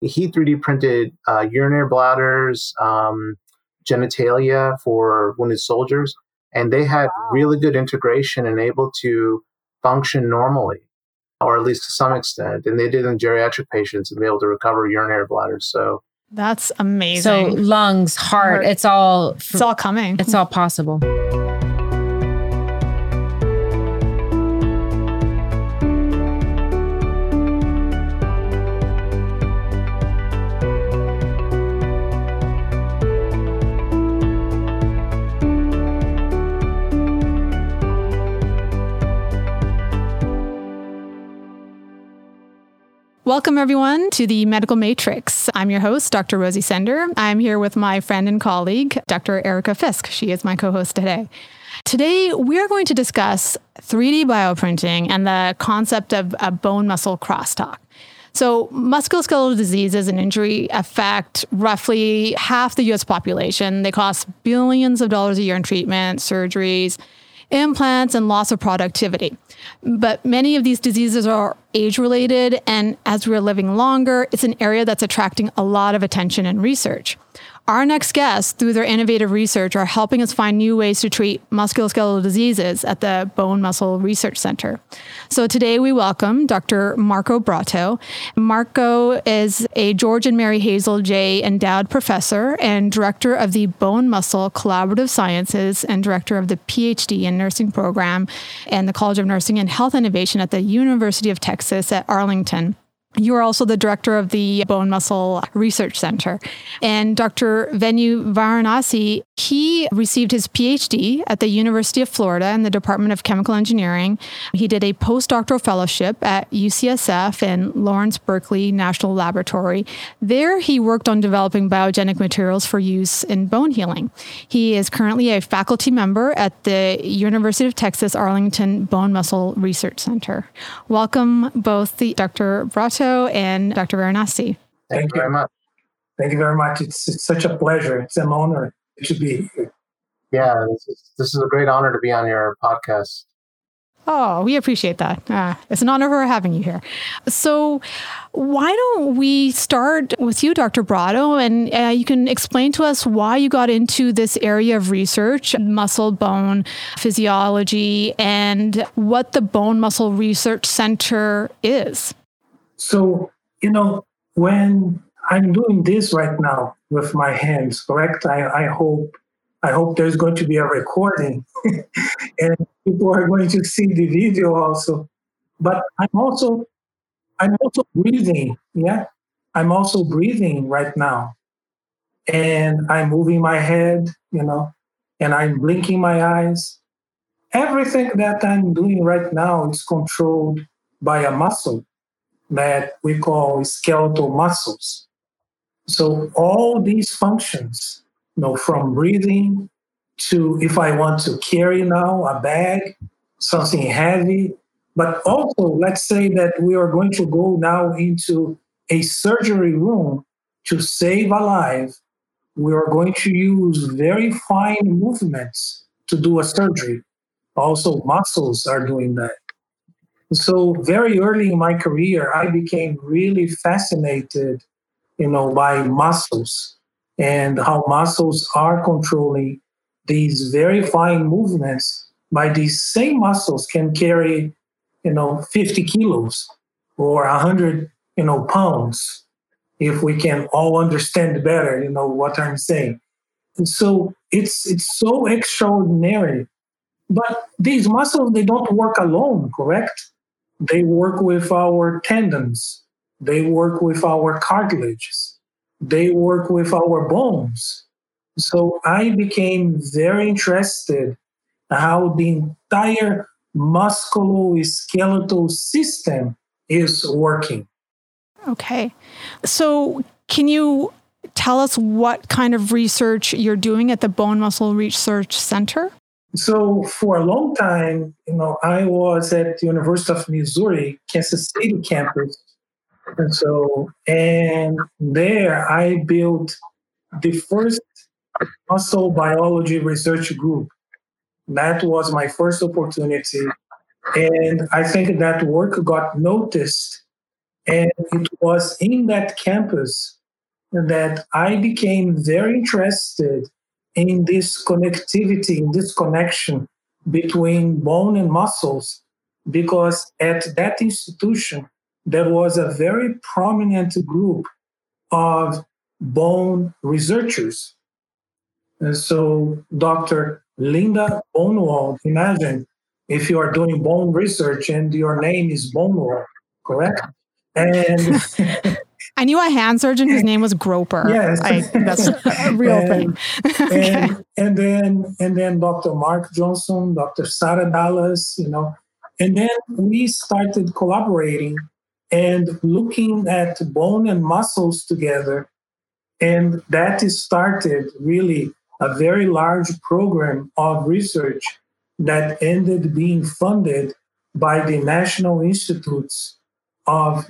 he 3D printed uh, urinary bladders, um, genitalia for wounded soldiers, and they had wow. really good integration and able to function normally, or at least to some extent. And they did in geriatric patients and be able to recover urinary bladders. So that's amazing. So lungs, heart, heart. it's all it's all coming. It's all possible. Welcome, everyone, to the Medical Matrix. I'm your host, Dr. Rosie Sender. I'm here with my friend and colleague, Dr. Erica Fisk. She is my co host today. Today, we are going to discuss 3D bioprinting and the concept of a bone muscle crosstalk. So, musculoskeletal diseases and injury affect roughly half the US population. They cost billions of dollars a year in treatment, surgeries, implants, and loss of productivity. But many of these diseases are age related, and as we're living longer, it's an area that's attracting a lot of attention and research. Our next guests, through their innovative research, are helping us find new ways to treat musculoskeletal diseases at the Bone Muscle Research Center. So today we welcome Dr. Marco Brotto. Marco is a George and Mary Hazel Jay Endowed Professor and Director of the Bone Muscle Collaborative Sciences and Director of the PhD in Nursing Program and the College of Nursing and Health Innovation at the University of Texas at Arlington. You are also the director of the Bone Muscle Research Center. And Dr. Venu Varanasi, he received his PhD at the University of Florida in the Department of Chemical Engineering. He did a postdoctoral fellowship at UCSF and Lawrence Berkeley National Laboratory. There, he worked on developing biogenic materials for use in bone healing. He is currently a faculty member at the University of Texas Arlington Bone Muscle Research Center. Welcome both the Dr. Brotto and Dr. Varanasi. Thank you very much. Thank you very much. It's, it's such a pleasure. It's an honor to be here. Yeah, this is, this is a great honor to be on your podcast. Oh, we appreciate that. Uh, it's an honor for having you here. So, why don't we start with you, Dr. Brotto, and uh, you can explain to us why you got into this area of research, muscle bone physiology, and what the Bone Muscle Research Center is. So, you know, when I'm doing this right now with my hands, correct? I, I hope I hope there's going to be a recording and people are going to see the video also. But I'm also I'm also breathing, yeah. I'm also breathing right now. And I'm moving my head, you know, and I'm blinking my eyes. Everything that I'm doing right now is controlled by a muscle that we call skeletal muscles. So all these functions, you know, from breathing to if I want to carry now a bag, something heavy, but also let's say that we are going to go now into a surgery room to save a life. We are going to use very fine movements to do a surgery. Also, muscles are doing that. So very early in my career, I became really fascinated, you know, by muscles and how muscles are controlling these very fine movements by these same muscles can carry, you know, 50 kilos or 100, you know, pounds if we can all understand better, you know, what I'm saying. And so it's it's so extraordinary. But these muscles, they don't work alone, correct? They work with our tendons. They work with our cartilages. They work with our bones. So I became very interested how the entire musculoskeletal system is working. Okay. So can you tell us what kind of research you're doing at the Bone Muscle Research Center? So for a long time, you know, I was at the University of Missouri, Kansas City campus. And so, and there I built the first muscle biology research group. That was my first opportunity. And I think that work got noticed And it was in that campus that I became very interested in this connectivity, in this connection between bone and muscles, because at that institution, there was a very prominent group of bone researchers. And so Dr. Linda Bonewald, imagine if you are doing bone research and your name is Bonewald, correct? And I knew a hand surgeon whose name was Groper. Yes, I, that's a real and, thing. okay. and, and then and then Dr. Mark Johnson, Dr. Sarah Dallas, you know, and then we started collaborating and looking at bone and muscles together, and that started really a very large program of research that ended being funded by the National Institutes of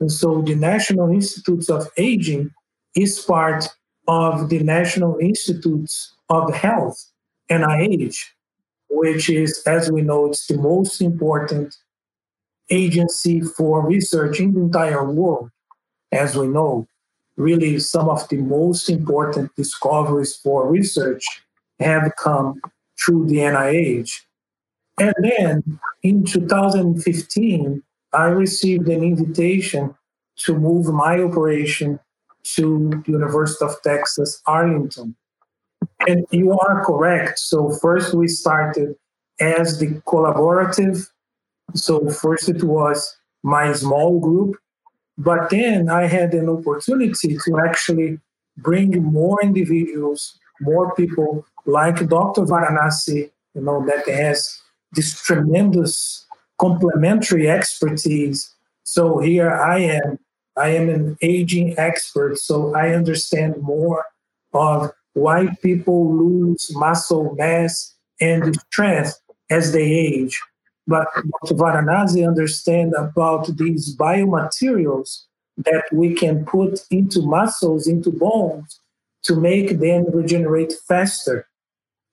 and so the National Institutes of Aging is part of the National Institutes of Health, NIH, which is, as we know, it's the most important agency for research in the entire world. As we know, really some of the most important discoveries for research have come through the NIH. And then in 2015, I received an invitation to move my operation to University of Texas, Arlington. And you are correct. So, first we started as the collaborative. So, first it was my small group, but then I had an opportunity to actually bring more individuals, more people like Dr. Varanasi, you know, that has this tremendous complementary expertise. So here I am. I am an aging expert, so I understand more of why people lose muscle mass and strength as they age. But Dr. Varanasi understand about these biomaterials that we can put into muscles, into bones, to make them regenerate faster.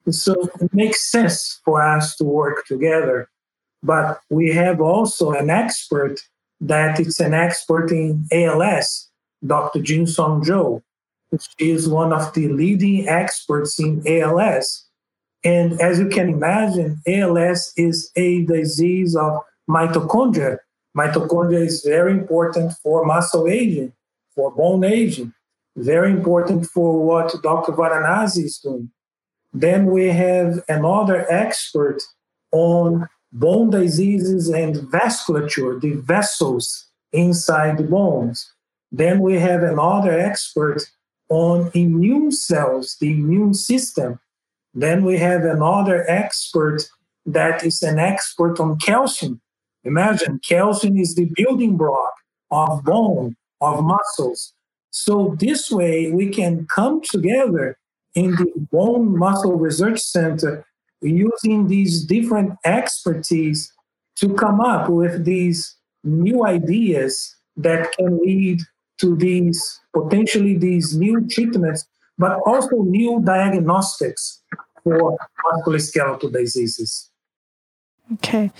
So it makes sense for us to work together. But we have also an expert that it's an expert in ALS, Dr. Jingsong Zhou. She is one of the leading experts in ALS. And as you can imagine, ALS is a disease of mitochondria. Mitochondria is very important for muscle aging, for bone aging, very important for what Dr. Varanasi is doing. Then we have another expert on bone diseases and vasculature, the vessels inside the bones. Then we have another expert on immune cells, the immune system. Then we have another expert that is an expert on calcium. Imagine calcium is the building block of bone, of muscles. So this way we can come together in the Bone Muscle Research Center using these different expertise to come up with these new ideas that can lead to these potentially these new treatments, but also new diagnostics for musculoskeletal diseases. Okay.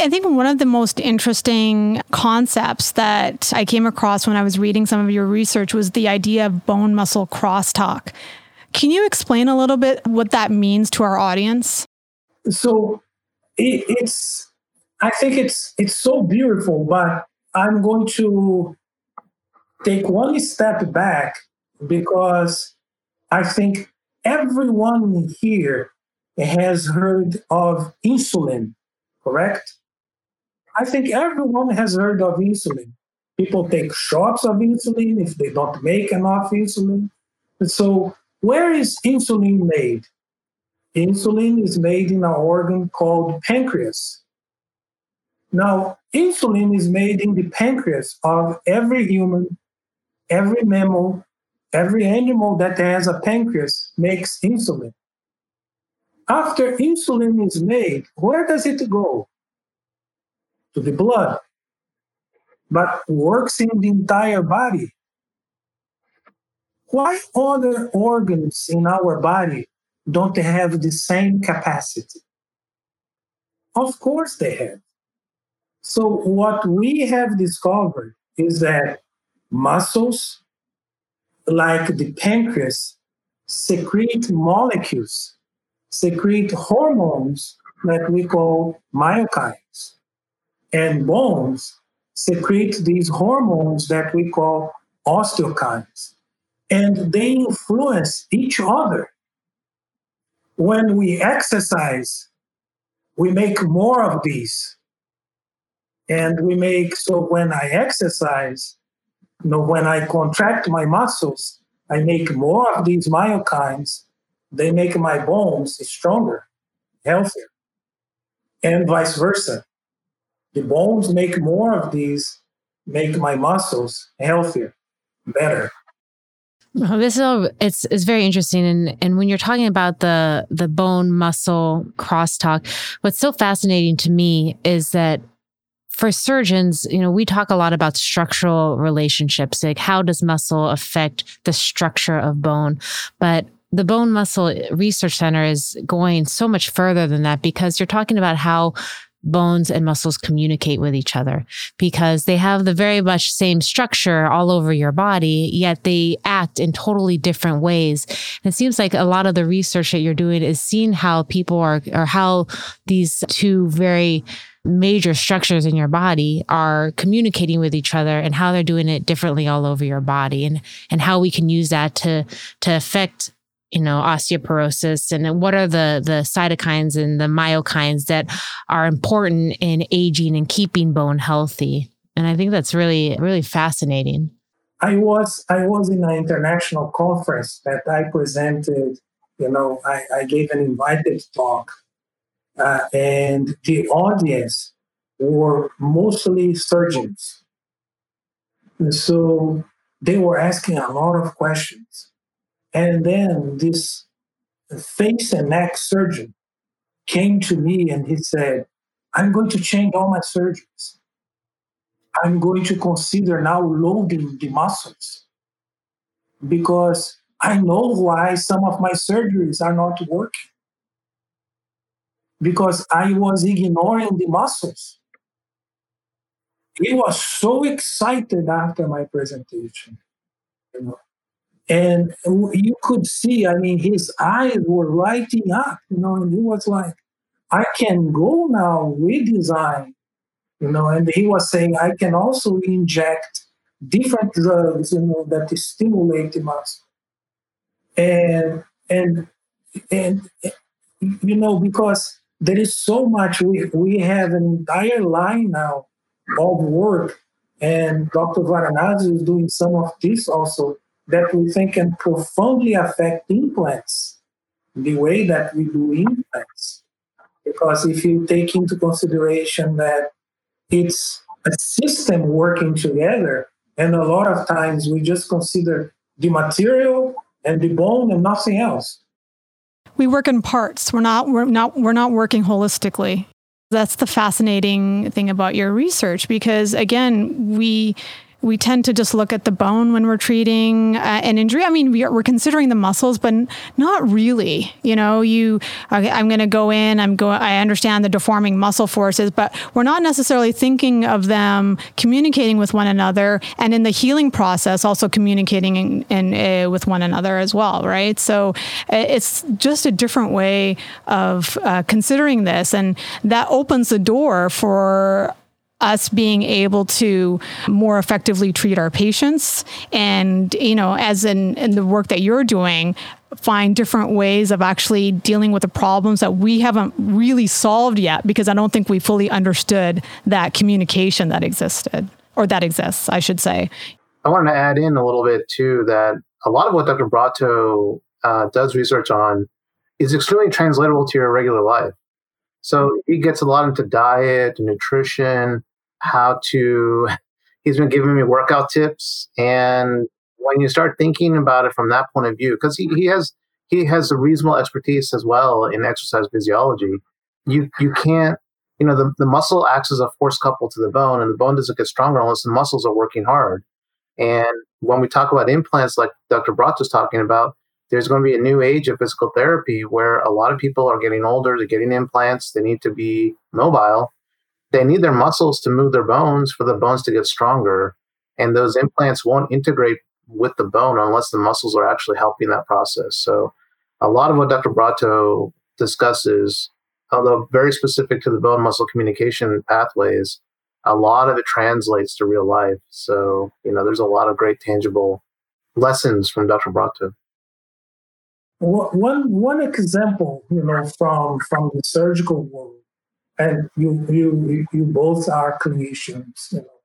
I think one of the most interesting concepts that I came across when I was reading some of your research was the idea of bone muscle crosstalk. Can you explain a little bit what that means to our audience? So it, it's, I think it's it's so beautiful, but I'm going to take one step back because I think everyone here has heard of insulin, correct? I think everyone has heard of insulin. People take shots of insulin if they don't make enough insulin. And so where is insulin made? Insulin is made in an organ called pancreas. Now, insulin is made in the pancreas of every human, every mammal, every animal that has a pancreas makes insulin. After insulin is made, where does it go? To the blood, but works in the entire body. Why other organs in our body don't have the same capacity? Of course they have. So what we have discovered is that muscles, like the pancreas, secrete molecules, secrete hormones that we call myokines. And bones secrete these hormones that we call osteokines. And they influence each other. When we exercise, we make more of these. And we make, so when I exercise, you know, when I contract my muscles, I make more of these myokines. They make my bones stronger, healthier, and vice versa. The bones make more of these, make my muscles healthier, better. Well, this is all, it's it's very interesting, and and when you're talking about the the bone muscle crosstalk, what's so fascinating to me is that for surgeons, you know, we talk a lot about structural relationships, like how does muscle affect the structure of bone, but the Bone Muscle Research Center is going so much further than that because you're talking about how bones and muscles communicate with each other because they have the very much same structure all over your body, yet they act in totally different ways. And it seems like a lot of the research that you're doing is seeing how people are, or how these two very major structures in your body are communicating with each other and how they're doing it differently all over your body and and how we can use that to to affect you know osteoporosis and what are the the cytokines and the myokines that are important in aging and keeping bone healthy? And i think that's really really fascinating. I was i was in an international conference that i presented you know i, I gave an invited talk uh, and the audience were mostly surgeons. And so they were asking a lot of questions and then this face and neck surgeon came to me and he said, I'm going to change all my surgeries. I'm going to consider now loading the muscles because I know why some of my surgeries are not working. Because I was ignoring the muscles. He was so excited after my presentation. You know, and you could see, I mean, his eyes were lighting up, you know, and he was like, I can go now redesign, you know, and he was saying, I can also inject different drugs, you know, that stimulate the muscle. And, and, and, you know, because there is so much, we, we have an entire line now of work, and Dr. Varanasi is doing some of this also that we think can profoundly affect implants, the way that we do implants. Because if you take into consideration that it's a system working together, and a lot of times we just consider the material and the bone and nothing else. We work in parts. We're not we're not we're not working holistically. That's the fascinating thing about your research because again, we we tend to just look at the bone when we're treating uh, an injury. I mean, we're, we're considering the muscles, but not really. You know, you, okay, I'm going to go in, I'm going, I understand the deforming muscle forces, but we're not necessarily thinking of them communicating with one another and in the healing process, also communicating in, in uh, with one another as well, right? So uh, it's just a different way of uh, considering this. And that opens the door for us being able to more effectively treat our patients and you know as in, in the work that you're doing find different ways of actually dealing with the problems that we haven't really solved yet because i don't think we fully understood that communication that existed or that exists i should say. I wanted to add in a little bit too that a lot of what dr brotto uh, does research on is extremely translatable to your regular life so he gets a lot into diet, nutrition, how to. He's been giving me workout tips, and when you start thinking about it from that point of view, because he, he has he has a reasonable expertise as well in exercise physiology. You you can't you know the, the muscle acts as a force couple to the bone, and the bone doesn't get stronger unless the muscles are working hard. And when we talk about implants, like Dr. Brott was talking about, there's going to be a new age of physical therapy where a lot of people are getting older, they're getting implants, they need to be mobile. They need their muscles to move their bones for the bones to get stronger. And those implants won't integrate with the bone unless the muscles are actually helping that process. So, a lot of what Dr. Brotto discusses, although very specific to the bone muscle communication pathways, a lot of it translates to real life. So, you know, there's a lot of great tangible lessons from Dr. Brotto. One one example, you know, from from the surgical world, and you you you both are clinicians. You know,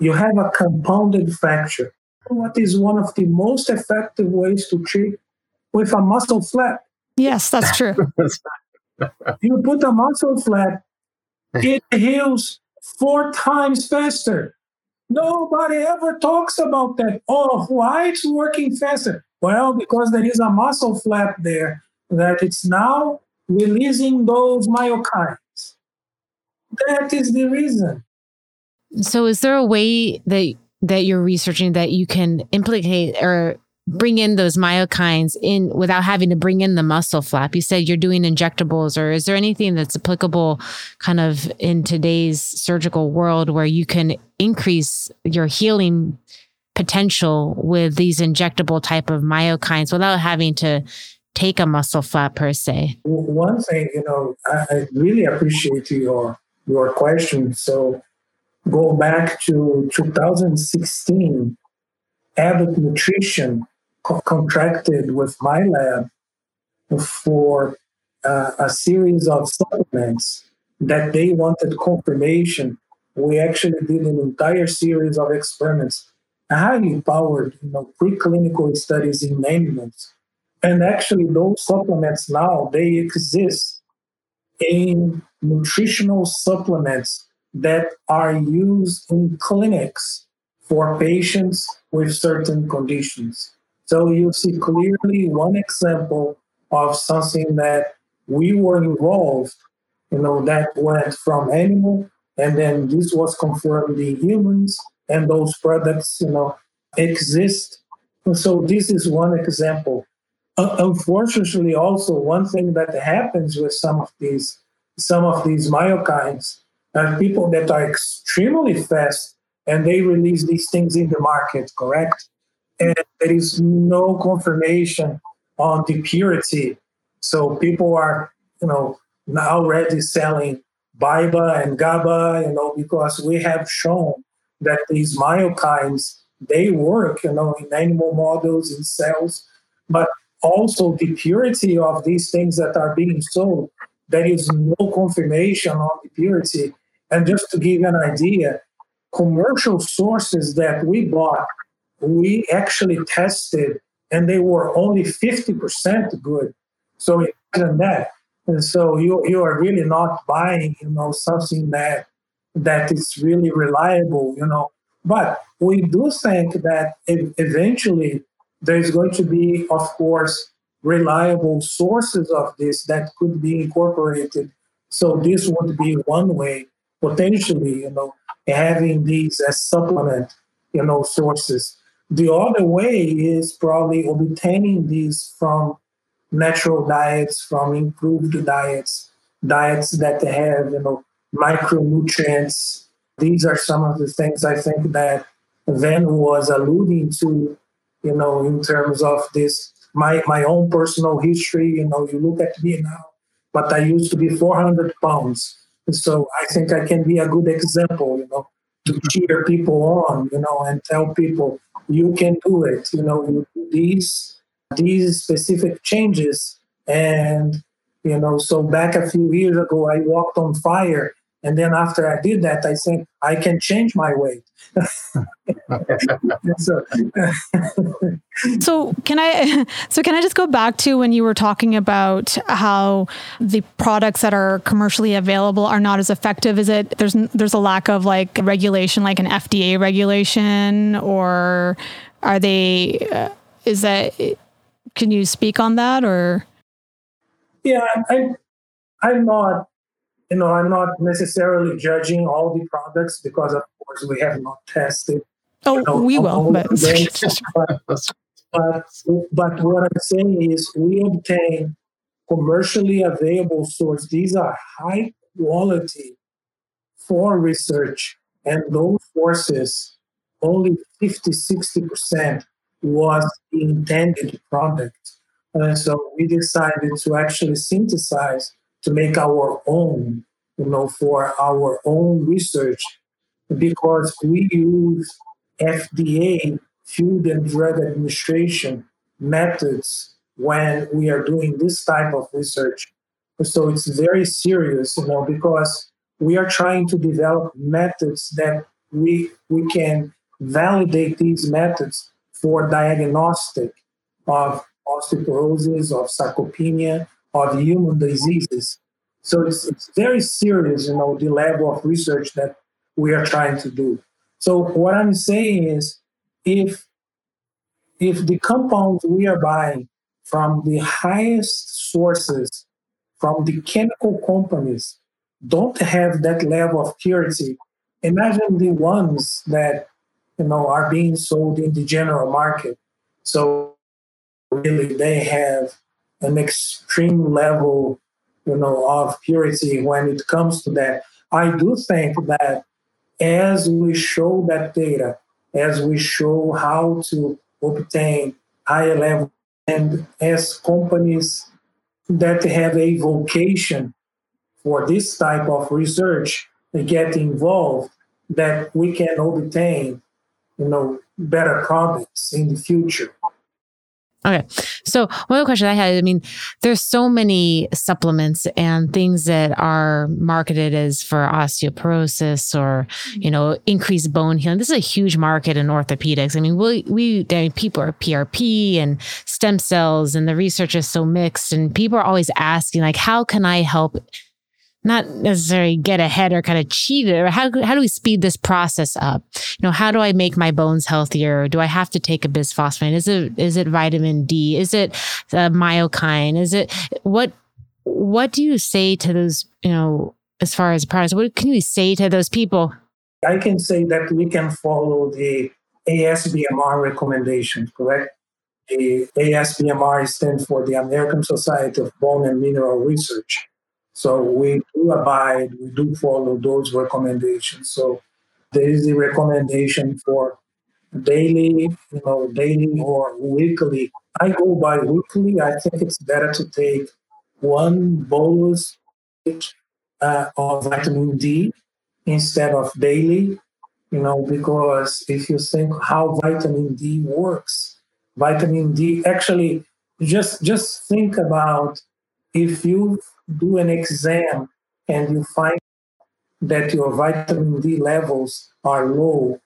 you have a compounded fracture. What is one of the most effective ways to treat with a muscle flap? Yes, that's true. you put a muscle flap, it heals four times faster. Nobody ever talks about that. Oh, why it's working faster? Well, because there is a muscle flap there that it's now releasing those myokines. That is the reason. So, is there a way that that you're researching that you can implicate or bring in those myokines in without having to bring in the muscle flap? You said you're doing injectables, or is there anything that's applicable kind of in today's surgical world where you can increase your healing potential with these injectable type of myokines without having to take a muscle flap per se? One thing, you know, I, really appreciate your your question. So go back to 2016, Abbott Nutrition co- contracted with my lab for uh, a series of supplements that they wanted confirmation. We actually did an entire series of experiments, highly powered, you know, preclinical studies in animals. And actually, those supplements now they exist in nutritional supplements that are used in clinics for patients with certain conditions. So you see clearly one example of something that we were involved, you know, that went from animal and then this was confirmed in humans and those products, you know, exist. So this is one example. Uh, unfortunately, also one thing that happens with some of these some of these myokines are people that are extremely fast and they release these things in the market, correct? And there is no confirmation on the purity. So people are, you know, now already selling BAIBA and GABA, you know, because we have shown that these myokines, they work, you know, in animal models, in cells, but also the purity of these things that are being sold, there is no confirmation on the purity. And just to give an idea, commercial sources that we bought, we actually tested and they were only 50% good. So imagine that. And so you, you are really not buying, you know, something that that is really reliable, you know. But we do think that eventually there's going to be, of course, reliable sources of this that could be incorporated. So this would be one way potentially, you know, having these as supplement, you know, sources. The other way is probably obtaining these from natural diets, from improved diets, diets that have, you know, micronutrients. These are some of the things I think that Van was alluding to, you know, in terms of this my my own personal history. You know, you look at me now, but I used to be 400 pounds. So I think I can be a good example, you know, to cheer people on, you know, and tell people you can do it. You know, these these specific changes, and you know. So back a few years ago, I walked on fire, and then after I did that, I think I can change my weight. so, so can I so can I just go back to when you were talking about how the products that are commercially available are not as effective? Is it there's there's a lack of like regulation, like an FDA regulation, or are they? Uh, is that? Can you speak on that or? Yeah, I, I'm not you know, I'm not necessarily judging all the products because, of course, we have not tested. Oh, you know, we will. But. but, but, but what I'm saying is we obtain commercially available sources. These are high quality for research, and those sources only 50, 60% was the intended product. And so we decided to actually synthesize to make our own, you know, for our own research because we use FDA, Food and Drug Administration methods when we are doing this type of research. So it's very serious, you know, because we are trying to develop methods that we we can validate these methods for diagnostic of osteoporosis, of sarcopenia, of human diseases. So it's, it's very serious, you know, the level of research that we are trying to do. So what I'm saying is if if the compounds we are buying from the highest sources, from the chemical companies, don't have that level of purity, imagine the ones that you know are being sold in the general market. So really they have an extreme level, you know, of purity when it comes to that. I do think that as we show that data, as we show how to obtain higher level, and as companies that have a vocation for this type of research get involved, that we can obtain, you know, better products in the future. Okay. So one of the questions I had, I mean, there's so many supplements and things that are marketed as for osteoporosis or, you know, increased bone healing. This is a huge market in orthopedics. I mean, we, we, I mean, people are PRP and stem cells and the research is so mixed and people are always asking like, how can I help not necessarily get ahead or kind of cheat it or how, how do we speed this process up? You know how do i make my bones healthier? Do i have to take a bisphosphonate? Is it is it vitamin d? Is it uh, myokine? Is it what what do you say to those you know as far as products what can you say to those people? I can say that we can follow the asbmr recommendations correct? The asbmr stands for the american society of bone and mineral research so we do abide, we do follow those recommendations. So there is the recommendation for daily, you know, daily or weekly. I go by weekly. I think it's better to take one bolus uh, of vitamin D instead of daily, you know, because if you think how vitamin D works, vitamin D actually just just think about if you do an exam and you find that your vitamin D levels are low,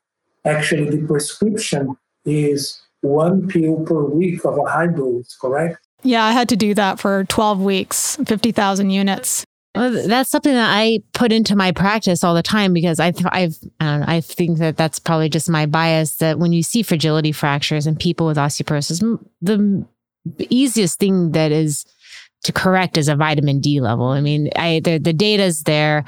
actually the prescription is one pill per week of a high dose, correct? Yeah, I had to do that for 12 weeks, 50,000 units. Well, that's something that I put into my practice all the time because I, I've, I, know, I think that that's probably just my bias that when you see fragility fractures and people with osteoporosis, the easiest thing that is to correct is a vitamin D level. I mean, I the, the data is there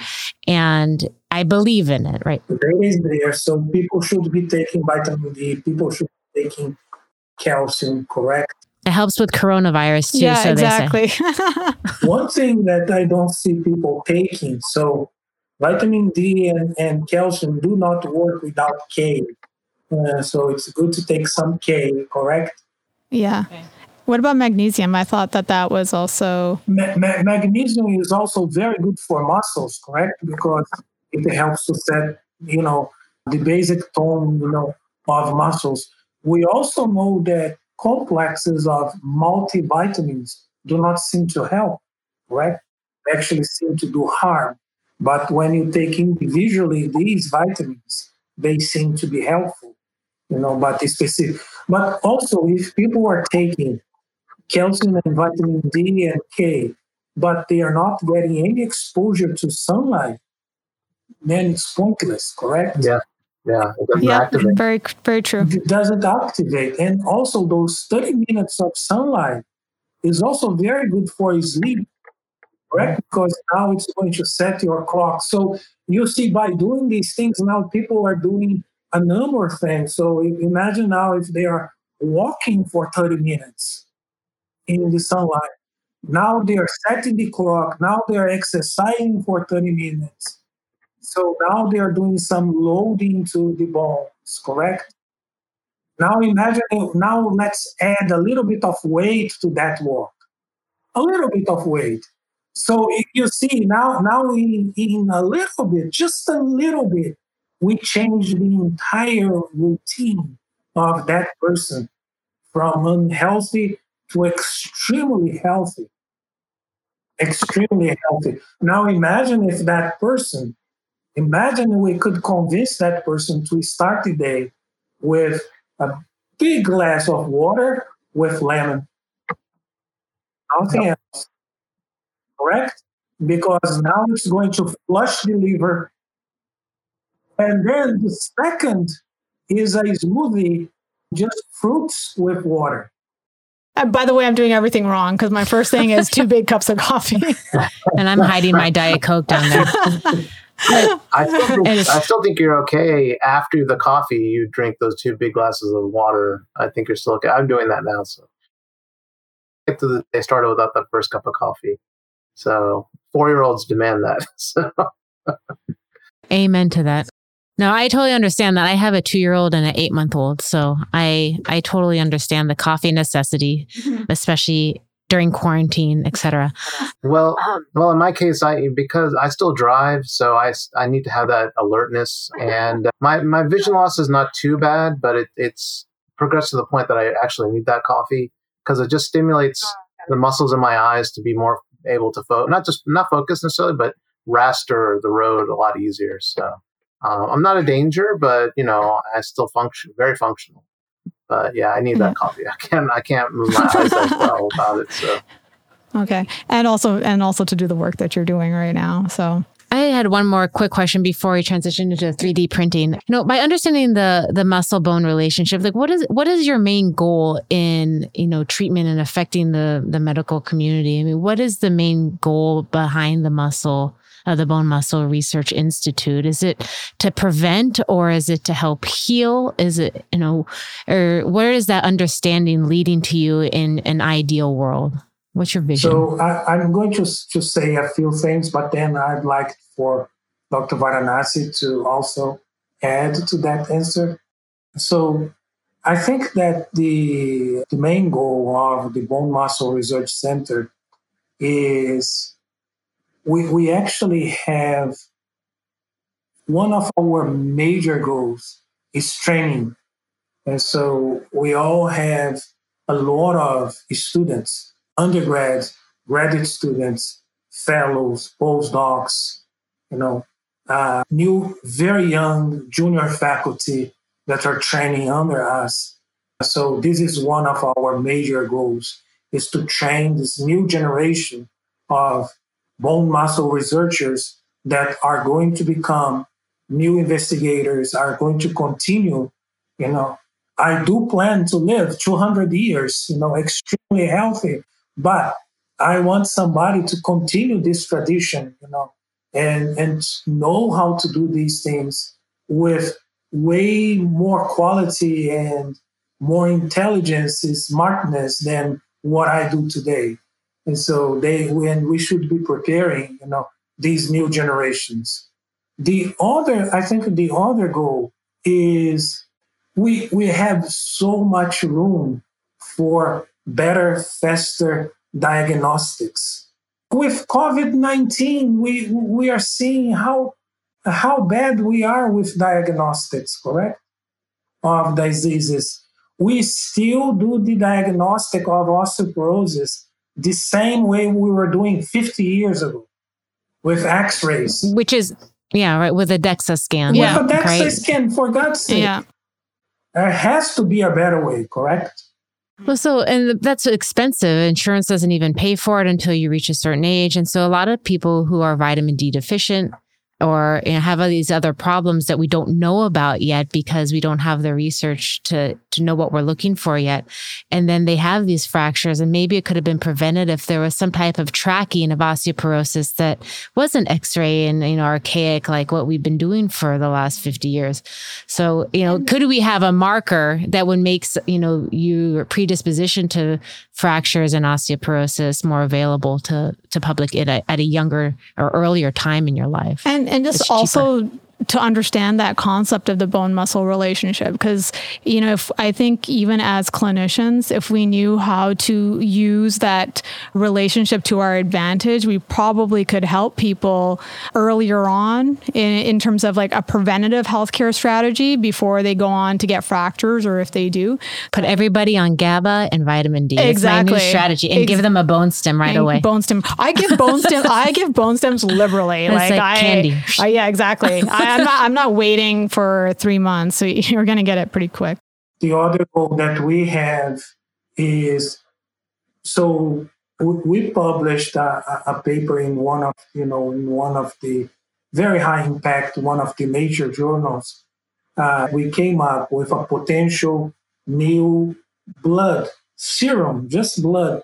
and I believe in it, right? The data is there. So people should be taking vitamin D. People should be taking calcium, correct? It helps with coronavirus too. Yeah, so exactly. One thing that I don't see people taking, so vitamin D and, and calcium do not work without K. Uh, so it's good to take some K, correct? Yeah. Okay. What about magnesium? I thought that that was also. Ma- ma- magnesium is also very good for muscles, correct? Because it helps to set, you know, the basic tone, you know, of muscles. We also know that complexes of multivitamins do not seem to help, right? They actually seem to do harm. But when you take individually these vitamins, they seem to be helpful, you know, but specific. But also, if people are taking calcium and vitamin D and K, but they are not getting any exposure to sunlight, then it's pointless, correct? Yeah. Yeah, yeah, very, very true. It doesn't activate. And also, those 30 minutes of sunlight is also very good for sleep, correct? Because now it's going to set your clock. So, you see, by doing these things, now people are doing a number of things. So, imagine now if they are walking for 30 minutes in the sunlight. Now they are setting the clock. Now they are exercising for 30 minutes. So now they are doing some loading to the bones, correct? Now imagine, now let's add a little bit of weight to that walk, a little bit of weight. So if you see now, now in, in a little bit, just a little bit, we change the entire routine of that person from unhealthy to extremely healthy. Extremely healthy. Now imagine if that person, imagine we could convince that person to start the day with a big glass of water with lemon. Nothing yep. else. Correct? Because now it's going to flush the liver. And then the second is a smoothie, just fruits with water. Uh, by the way, I'm doing everything wrong because my first thing is two big cups of coffee. and I'm hiding my Diet Coke down there. I, still think, I still think you're okay after the coffee. You drink those two big glasses of water. I think you're still okay. I'm doing that now. So they started without the first cup of coffee. So four year olds demand that. So. Amen to that. No, I totally understand that. I have a two year old and an eight month old. So I I totally understand the coffee necessity, mm-hmm. especially during quarantine, etc. Well, um, well, in my case, I because I still drive, so I, I need to have that alertness, and my my vision loss is not too bad, but it, it's progressed to the point that I actually need that coffee because it just stimulates the muscles in my eyes to be more able to focus, not just not focus necessarily, but raster the road a lot easier. So uh, I'm not a danger, but you know I still function very functional. But yeah, I need that coffee. I can't I can't move my eyes as well about it. So okay, and also and also to do the work that you're doing right now. So I had one more quick question before we transition into 3D printing. You know, by understanding the the muscle bone relationship, like what is what is your main goal in you know treatment and affecting the the medical community? I mean, what is the main goal behind the muscle of the Bone Muscle Research Institute? Is it to prevent or is it to help heal? Is it, you know, or where is that understanding leading to you in an ideal world? What's your vision? So I, am going to, to say a few things, but then I'd like for Dr. Varanasi to also add to that answer. So I think that the, the main goal of the Bone Muscle Research Center is we, we actually have one of our major goals is training. And so we all have a lot of students, undergrads, graduate students, fellows, postdocs, you know, uh, new, very young junior faculty that are training under us. So this is one of our major goals is to train this new generation of bone muscle researchers that are going to become new investigators, are going to continue, you know. I do plan to live 200 years, you know, extremely healthy, but I want somebody to continue this tradition, you know, and, and know how to do these things with way more quality and more intelligence and smartness than what I do today. And so they when we should be preparing, you know, these new generations. The other, I think the other goal is we we have so much room for better, faster diagnostics. With COVID-19, we we are seeing how how bad we are with diagnostics, correct? Of diseases. We still do the diagnostic of osteoporosis the same way we were doing 50 years ago with x-rays which is yeah right with a dexa scan yeah with a dexa right? scan for god's sake yeah there has to be a better way correct well, so, and that's expensive. Insurance doesn't even pay for it until you reach a certain age. And so, a lot of people who are vitamin D deficient or you know, have all these other problems that we don't know about yet because we don't have the research to to know what we're looking for yet. And then they have these fractures and maybe it could have been prevented if there was some type of tracking of osteoporosis that wasn't x-ray and you know archaic like what we've been doing for the last 50 years. So you know could we have a marker that would make you know your predisposition to fractures and osteoporosis more available to to public at a, at a younger or earlier time in your life? And and just also to understand that concept of the bone muscle relationship because you know if i think even as clinicians if we knew how to use that relationship to our advantage we probably could help people earlier on in, in terms of like a preventative healthcare strategy before they go on to get fractures or if they do. Put everybody on gaba and vitamin d. Exactly It's my new strategy. And Ex- give them a bone stim right away. bone stim i give bone stim i give bone stims liberally. Like, like, I, candy. I, yeah exactly. I, I'm not I'm not waiting for three months. So you're going to get it pretty quick. The other goal that we have is so we published a, a, paper in one of you know in one of the very high impact one of the major journals. Uh, we came up with a potential new blood serum, just blood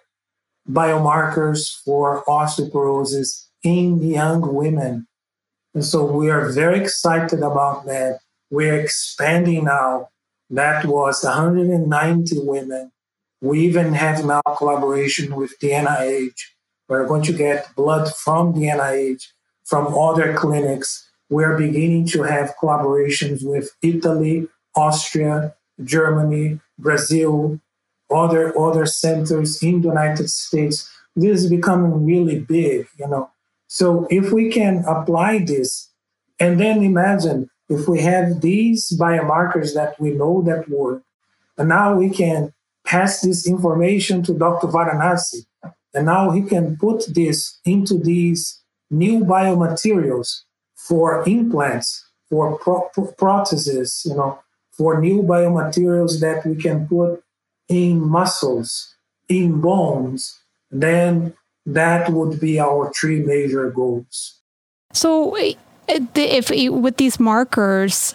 biomarkers for osteoporosis in young women and so we are very excited about that. We're expanding now. That was 190 women. We even have now collaboration with the NIH. We're going to get blood from the NIH, from other clinics. We're beginning to have collaborations with Italy, Austria, Germany, Brazil, other other centers in the United States. This is becoming really big, you know. So if we can apply this, and then imagine if we have these biomarkers that we know that work, and now we can pass this information to Dr. Varanasi, and now he can put this into these new biomaterials for implants, for pro- pro- prostheses, you know, for new biomaterials that we can put in muscles, in bones, then that would be our three major goals. So, if with these markers,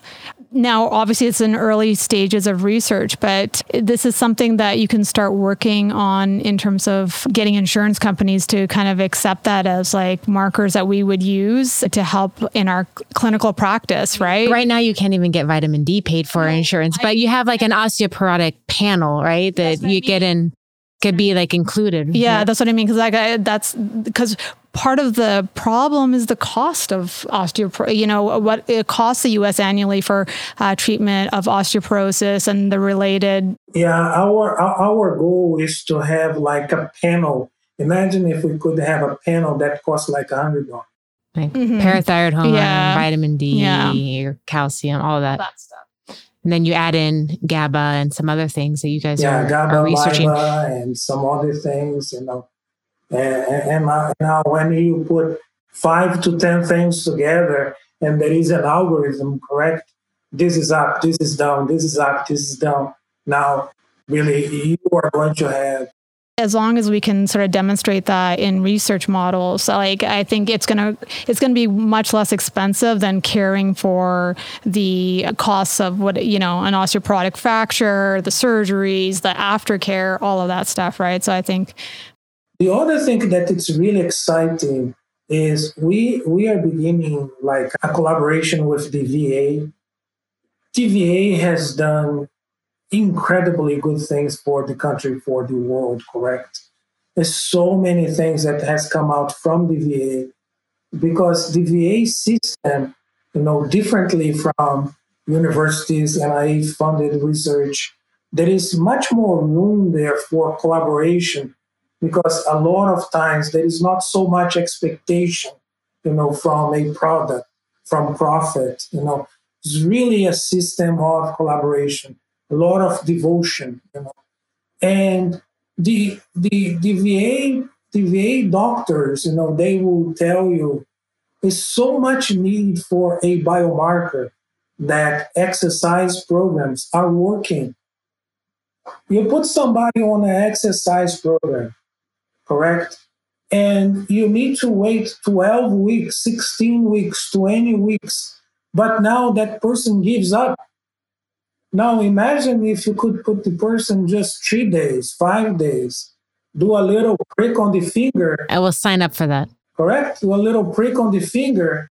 now obviously it's in early stages of research, but this is something that you can start working on in terms of getting insurance companies to kind of accept that as like markers that we would use to help in our clinical practice, right? Right now, you can't even get vitamin D paid for insurance, but you have like an osteoporotic panel, right? That you get in could be like included. Yeah, that's what I mean. Because like I, that's because part of the problem is the cost of osteoporosis. You know what it costs the U.S. annually for uh, treatment of osteoporosis and the related. Yeah, our our goal is to have like a panel. Imagine if we could have a panel that costs like a hundred dollars. Like mm-hmm. parathyroid hormone, yeah. vitamin D, yeah. calcium, all of that. that and then you add in BAIBA and some other things that you guys yeah, are, BAIBA, are researching. and some other things, you know. And, and uh, now when you put five to 10 things together and there is an algorithm, correct? This is up, this is down, this is up, this is down. Now, really, you are going to have as long as we can sort of demonstrate that in research models like i think it's to it's to be much less expensive than caring for the costs of what you know an osteoporotic fracture the surgeries the aftercare all of that stuff right? So i think the other thing that it's really exciting is we we are beginning like a collaboration with the va the va has done incredibly good things for the country, for the world, correct? There's so many things that has come out from the VA because the VA system, you know, differently from universities and I funded research, there is much more room there for collaboration because a lot of times there is not so much expectation, you know, from a product, from profit, you know. It's really a system of collaboration a lot of devotion, you know. And the the the VA the VA doctors, you know, they will tell you there's so much need for a biomarker that exercise programs are working. You put somebody on an exercise program, correct? And you need to wait 12 weeks, 16 weeks, 20 weeks. But now that person gives up now imagine if you could put the person just three days, five days, do a little prick on the finger. I will sign up for that. Correct? Do a little prick on the finger.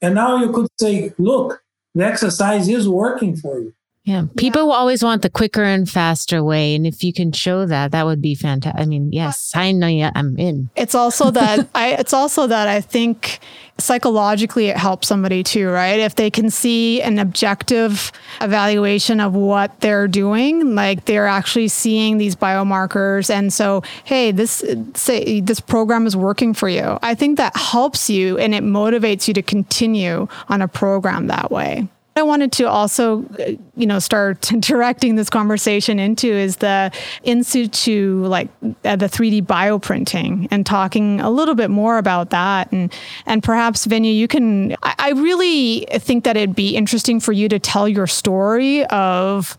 And now you could say, look, the exercise is working for you. Yeah. People yeah. always want the quicker and faster way. And if you can show that, that would be fantastic. I mean, yes, I know yeah, I'm in. It's also that I it's also that I think psychologically it helps somebody too, right? If they can see an objective evaluation of what they're doing, like they're actually seeing these biomarkers and so, hey, this say this program is working for you. I think that helps you and it motivates you to continue on a program that way. I wanted to also, uh, you know, start directing this conversation into is the in situ, like uh, the 3D bioprinting, and talking a little bit more about that, and and perhaps Venu, you can. I, I really think that it'd be interesting for you to tell your story of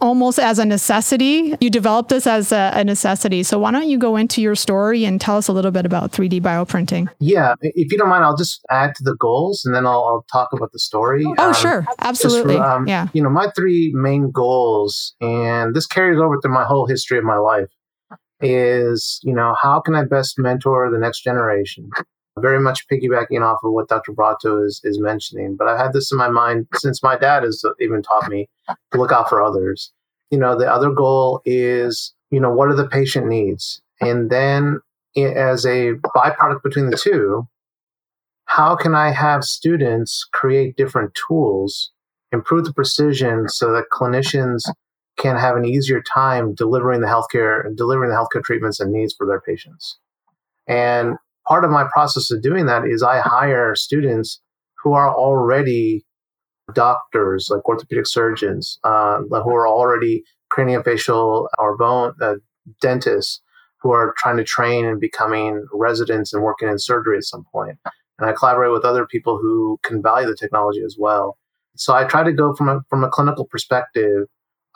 almost as a necessity. You developed this as a, a, necessity. So why don't you go into your story and tell us a little bit about 3D bioprinting? Yeah, if you don't mind, I'll just add to the goals and then I'll, I'll talk about the story. Oh, um, sure. Absolutely. For, um, yeah. You know, my three main goals, and this carries over through my whole history of my life, is, you know, how can I best mentor the next generation? Very much piggybacking off of what Dr. Brotto is, is mentioning. But I've had this in my mind since my dad has even taught me to look out for others. You know, the other goal is, you know, what are the patient needs? And then as a byproduct between the two, how can I have students create different tools, improve the precision so that clinicians can have an easier time delivering the healthcare and delivering the healthcare treatments and needs for their patients. And part of my process of doing that is I hire students who are already doctors, like orthopedic surgeons, uh, who are already craniofacial or bone uh, dentists, who are trying to train and becoming residents and working in surgery at some point. And I collaborate with other people who can value the technology as well. So I try to go from a, from a clinical perspective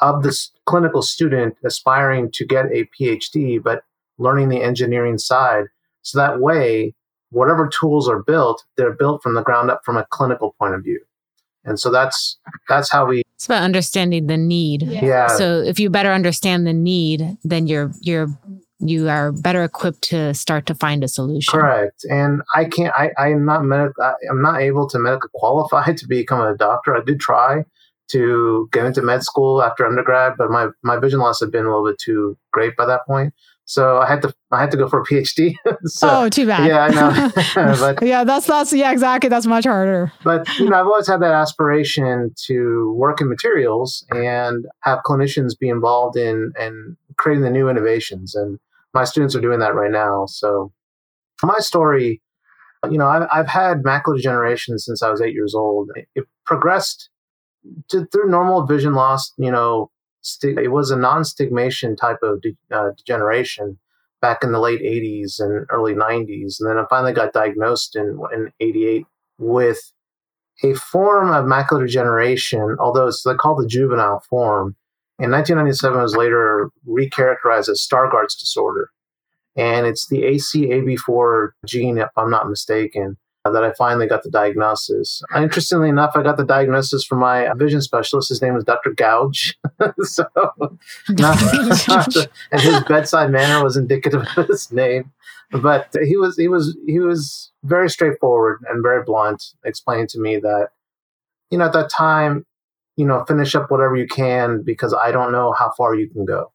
of this clinical student aspiring to get a PhD, but learning the engineering side so that way, whatever tools are built, they're built from the ground up from a clinical point of view. And so that's that's how we It's about understanding the need. Yeah. yeah. So if you better understand the need, then you're you're you are better equipped to start to find a solution. Correct. And I can't I, I am not medical I'm not able to medically qualify to become a doctor. I did try to get into med school after undergrad, but my, my vision loss had been a little bit too great by that point. So I had to I had to go for a PhD. so, oh, too bad. Yeah, I know. but yeah, that's that's yeah, exactly. That's much harder. But you know, I've always had that aspiration to work in materials and have clinicians be involved in and creating the new innovations. And my students are doing that right now. So my story, you know, I've, I've had macular degeneration since I was eight years old. It, it progressed to, through normal vision loss, you know, it was a non-stigmation type of de- uh, degeneration back in the late 80s and early 90s. And then I finally got diagnosed in, in 88 with a form of macular degeneration, although it's called the juvenile form. In 1997, it was later recharacterized as Stargardt's disorder. And it's the ACAB4 gene, if I'm not mistaken that I finally got the diagnosis. Interestingly enough, I got the diagnosis from my vision specialist. His name was Dr. Gouge. so, not, not the, and his bedside manner was indicative of his name. But he was he was he was very straightforward and very blunt, explaining to me that, you know, at that time, you know, finish up whatever you can because I don't know how far you can go.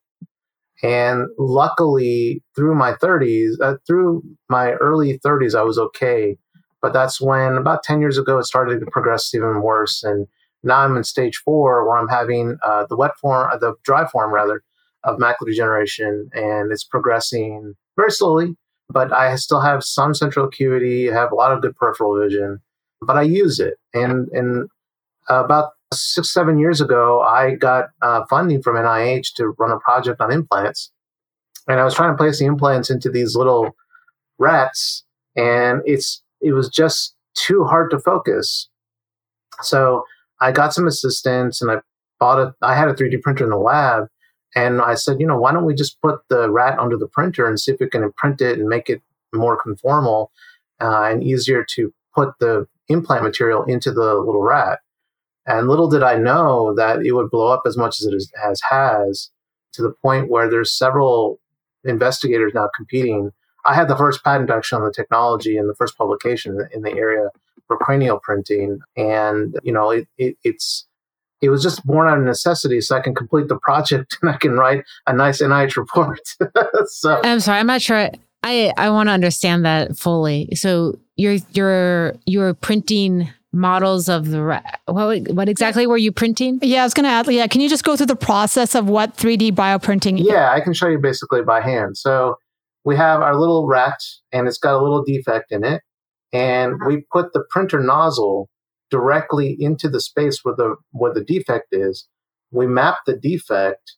And luckily, through my 30s, uh, through my early 30s, I was okay but that's when about 10 years ago, it started to progress even worse. And now I'm in stage four where I'm having uh, the wet form, uh, the dry form rather, of macular degeneration. And it's progressing very slowly, but I still have some central acuity, I have a lot of good peripheral vision, but I use it. And, and about six, seven years ago, I got uh, funding from NIH to run a project on implants. And I was trying to place the implants into these little rats, and it's it was just too hard to focus. So I got some assistance and I bought a, I had a 3D printer in the lab. And I said, you know, why don't we just put the rat under the printer and see if we can imprint it and make it more conformal uh, and easier to put the implant material into the little rat. And little did I know that it would blow up as much as it has has to the point where there's several investigators now competing I had the first patent actually on the technology and the first publication in the area for cranial printing. And, you know, it, it, it's, it was just born out of necessity so I can complete the project and I can write a nice NIH report. so I'm sorry, I'm not sure. I, I want to understand that fully. So you're you're you're printing models of the what what exactly were you printing? Yeah, I was going to add. Yeah, can you just go through the process of what 3D bioprinting? Yeah, I can show you basically by hand. So we have our little rat, and it's got a little defect in it, and uh-huh. we put the printer nozzle directly into the space where the where the defect is. We map the defect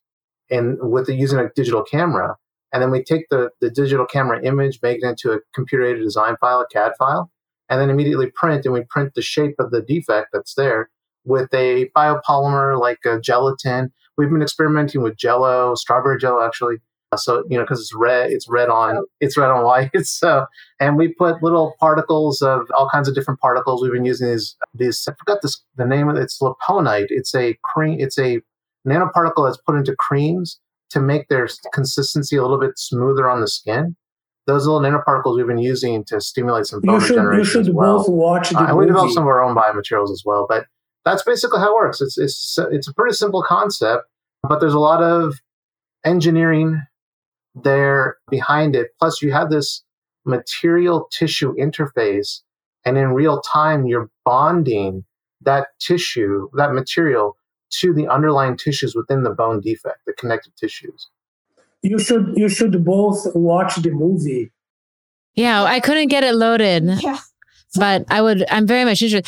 and with the, using a digital camera, and then we take the, the digital camera image, make it into a computer aided design file, a CAD file, and then immediately print. And we print the shape of the defect that's there with a biopolymer like a gelatin. We've been experimenting with Jello, strawberry Jello actually. So you know, because it's red, it's red on it's red on white. So and we put little particles of all kinds of different particles. We've been using these these. I forgot this the name of it. It's Laponite. It's a cream. It's a nanoparticle that's put into creams to make their consistency a little bit smoother on the skin. Those little nanoparticles we've been using to stimulate some bone you should, regeneration You should as well. both watch the uh, movie. we developed some of our own biomaterials as well, but that's basically how it works. It's it's it's a pretty simple concept, but there's a lot of engineering there behind it. Plus, you have this material tissue interface, and in real time, you're bonding that tissue, that material, to the underlying tissues within the bone defect, the connective tissues. You should you should both watch the movie. Yeah, I couldn't get it loaded. Yeah. But I would I'm very much interested.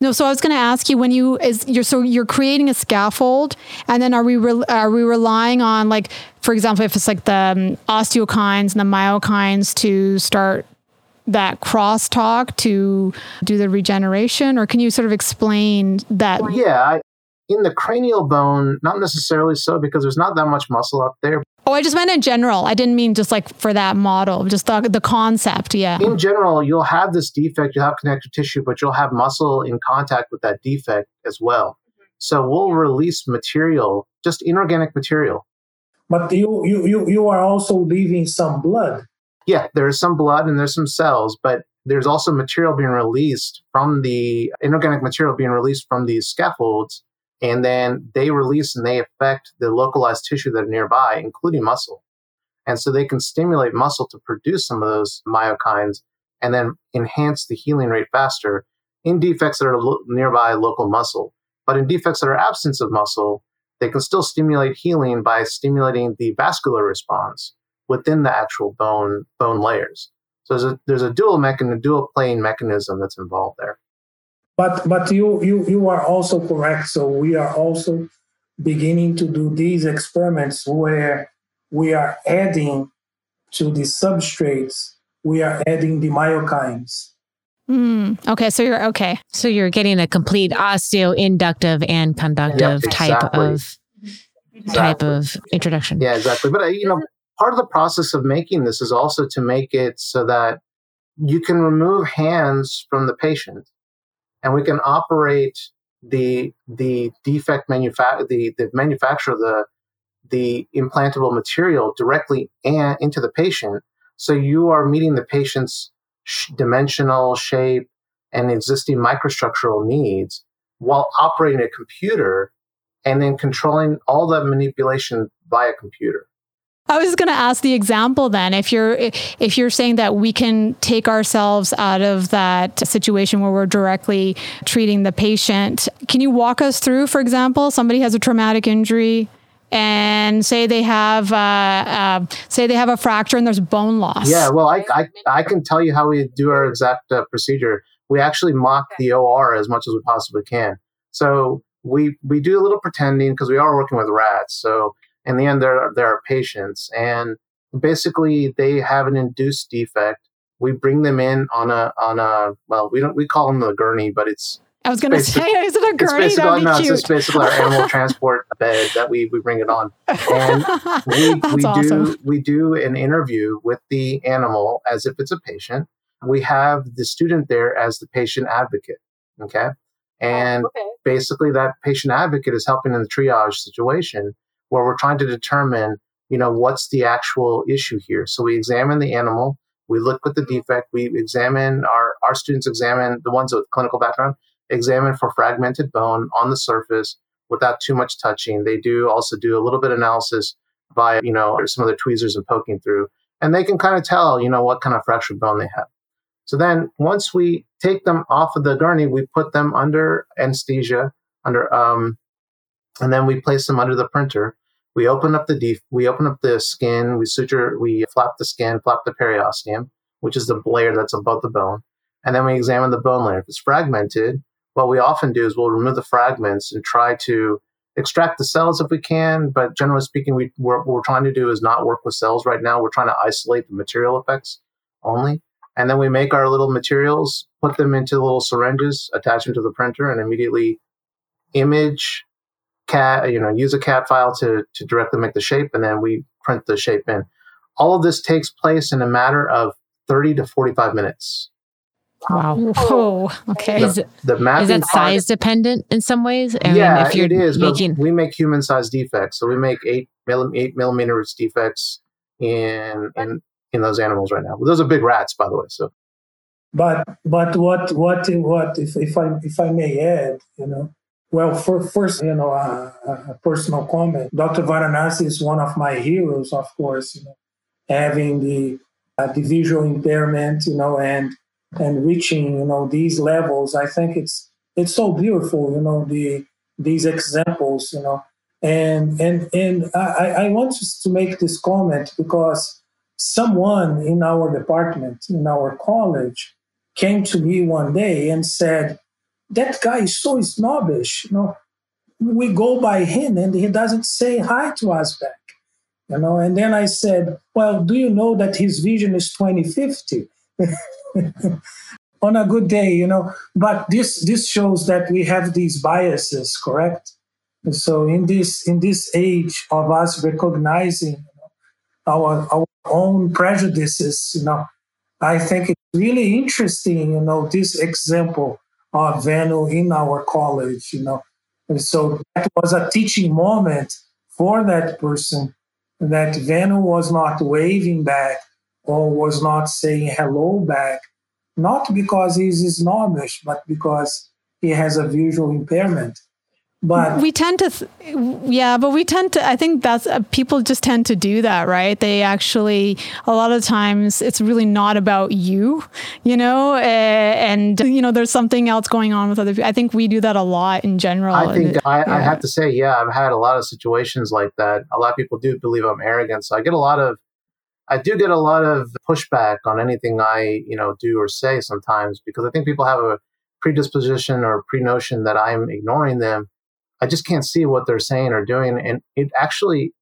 No, so I was going to ask you when you is you're so you're creating a scaffold, and then are we re, are we relying on like for example if it's like the um, osteokines and the myokines to start that crosstalk to do the regeneration, or can you sort of explain that? Well, yeah, I, in the cranial bone, not necessarily so because there's not that much muscle up there. Oh, I just meant in general. I didn't mean just like for that model, just the, the concept. Yeah. In general, you'll have this defect, you'll have connective tissue, but you'll have muscle in contact with that defect as well. So we'll release material, just inorganic material. But you you you, you are also leaving some blood. Yeah, there's some blood and there's some cells, but there's also material being released from the inorganic material being released from these scaffolds and then they release and they affect the localized tissue that are nearby, including muscle. And so they can stimulate muscle to produce some of those myokines and then enhance the healing rate faster in defects that are lo- nearby local muscle. But in defects that are absence of muscle, they can still stimulate healing by stimulating the vascular response within the actual bone bone layers. So there's a there's a dual mechanism, dual plane mechanism that's involved there. But but you you you are also correct. So we are also beginning to do these experiments where we are adding to the substrates, we are adding the myokines. Mm, okay, so you're okay. So you're getting a complete osteoinductive and conductive Yep, type exactly. of type of introduction. Yeah, exactly. But uh, you know, part of the process of making this is also to make it so that you can remove hands from the patient, and we can operate the the defect manufa- the the manufacture of the the implantable material directly and into the patient. So you are meeting the patient's sh- dimensional shape and existing microstructural needs while operating a computer and then controlling all that manipulation via computer. I was going to ask the example then. If you're if you're saying that we can take ourselves out of that situation where we're directly treating the patient, can you walk us through, for example, somebody has a traumatic injury and say they have uh, uh, say they have a fracture and there's bone loss. Yeah, well, I, I, I can tell you how we do our exact uh, procedure. We actually mock the OR as much as we possibly can. So we we do a little pretending because we are working with rats. So in the end, there there are patients, and basically they have an induced defect. We bring them in on a on a well, we don't we call them the gurney, but it's I was going to say, is it a gurney? it's gurney? basically That'd no, be it's cute. just basically our animal transport bed that we we bring it on. And we, That's we awesome. do we do an interview with the animal as if it's a patient. We have the student there as the patient advocate. Okay. Oh, and basically that patient advocate is helping in the triage situation where we're trying to determine, you know, what's the actual issue here. So we examine the animal, we look at the defect, we examine our our students examine the ones with clinical background, examine for fragmented bone on the surface. without too much touching. They do also do a little bit of analysis by, you know, some of the tweezers and poking through. And they can kind of tell, you know, what kind of fractured bone they have. So then once we take them off of the gurney, we put them under anesthesia, under um, and then we place them under the printer. We open up the def- we open up the skin, we suture, we flap the skin, flap the periosteum, which is the layer that's above the bone, and then we examine the bone layer. If it's fragmented, what we often do is we'll remove the fragments and try to extract the cells if we can. But generally speaking, we, what we're trying to do is not work with cells right now. We're trying to isolate the material effects only. And then we make our little materials, put them into little syringes, attach them to the printer, and immediately image cat, you know, use a CAD file to, to directly make the shape, and then we print the shape in. All of this takes place in a matter of 30 to 45 minutes. Wow. Whoa. Okay. The, Is, it, the is that part- size dependent in some ways? I yeah, mean, if you're it is. making, But we make human size defects, so we make eight millim- eight millimeters defects in in in those animals right now. Those are big rats, by the way. So But but what what what if, if I if I may add, you know, well, for first, you know, a, a personal comment. Dr. Varanasi is one of my heroes, of course. You know, having the uh, the visual impairment, you know, and and reaching, you know, these levels. I think it's it's so beautiful, you know, the these examples, you know, and and and I, I want to make this comment because someone in our department, in our college, came to me one day and said, "That guy is so snobbish. You know, we go by him and he doesn't say hi to us back." You know, and then I said, "Well, do you know that his vision is 2050?" On a good day, you know, but this this shows that we have these biases, correct? And so in this in this age of us recognizing you know, our our own prejudices, you know, I think it's really interesting, you know, this example of Venu in our college, you know. And so that was a teaching moment for that person that Venu was not waving back or was not saying hello back, not because he's snobbish, but because he has a visual impairment. But we tend to, th- yeah, but we tend to, I think that's, uh, people just tend to do that, right? They actually, a lot of times, it's really not about you, you know, uh, and, you know, there's something else going on with other people. I think we do that a lot in general. I think I, I have to say, yeah, I've had a lot of situations like that. A lot of people do believe I'm arrogant, so I get a lot of, I do get a lot of pushback on anything I, you know, do or say sometimes because I think people have a predisposition or pre-notion that I'm ignoring them. I just can't see what they're saying or doing, and it actually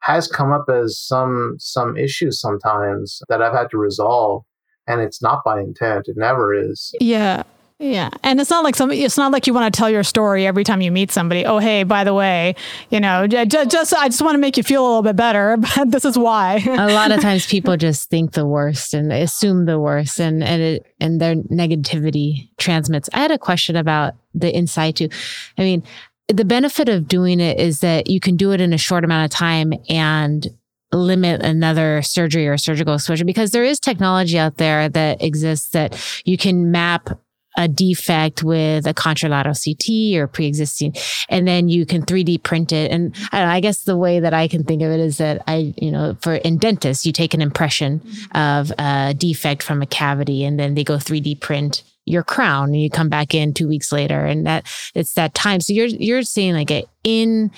has come up as some some issues sometimes that I've had to resolve, and it's not by intent. It never is. Yeah. Yeah. And it's not like some it's not like you want to tell your story every time you meet somebody. Oh, hey, by the way, you know, j- j- just I just want to make you feel a little bit better, but this is why. a lot of times people just think the worst and assume the worst and and it, and their negativity transmits. I had a question about the inside too. I mean, the benefit of doing it is that you can do it in a short amount of time and limit another surgery or surgical exposure because there is technology out there that exists that you can map a defect with a contralateral CT or pre-existing, and then you can 3D print it. And I, know, I guess the way that I can think of it is that I, you know, for in dentists, you take an impression mm-hmm. of a defect from a cavity, and then they go 3D print your crown, and you come back in two weeks later, and that it's that time. So you're you're seeing like a in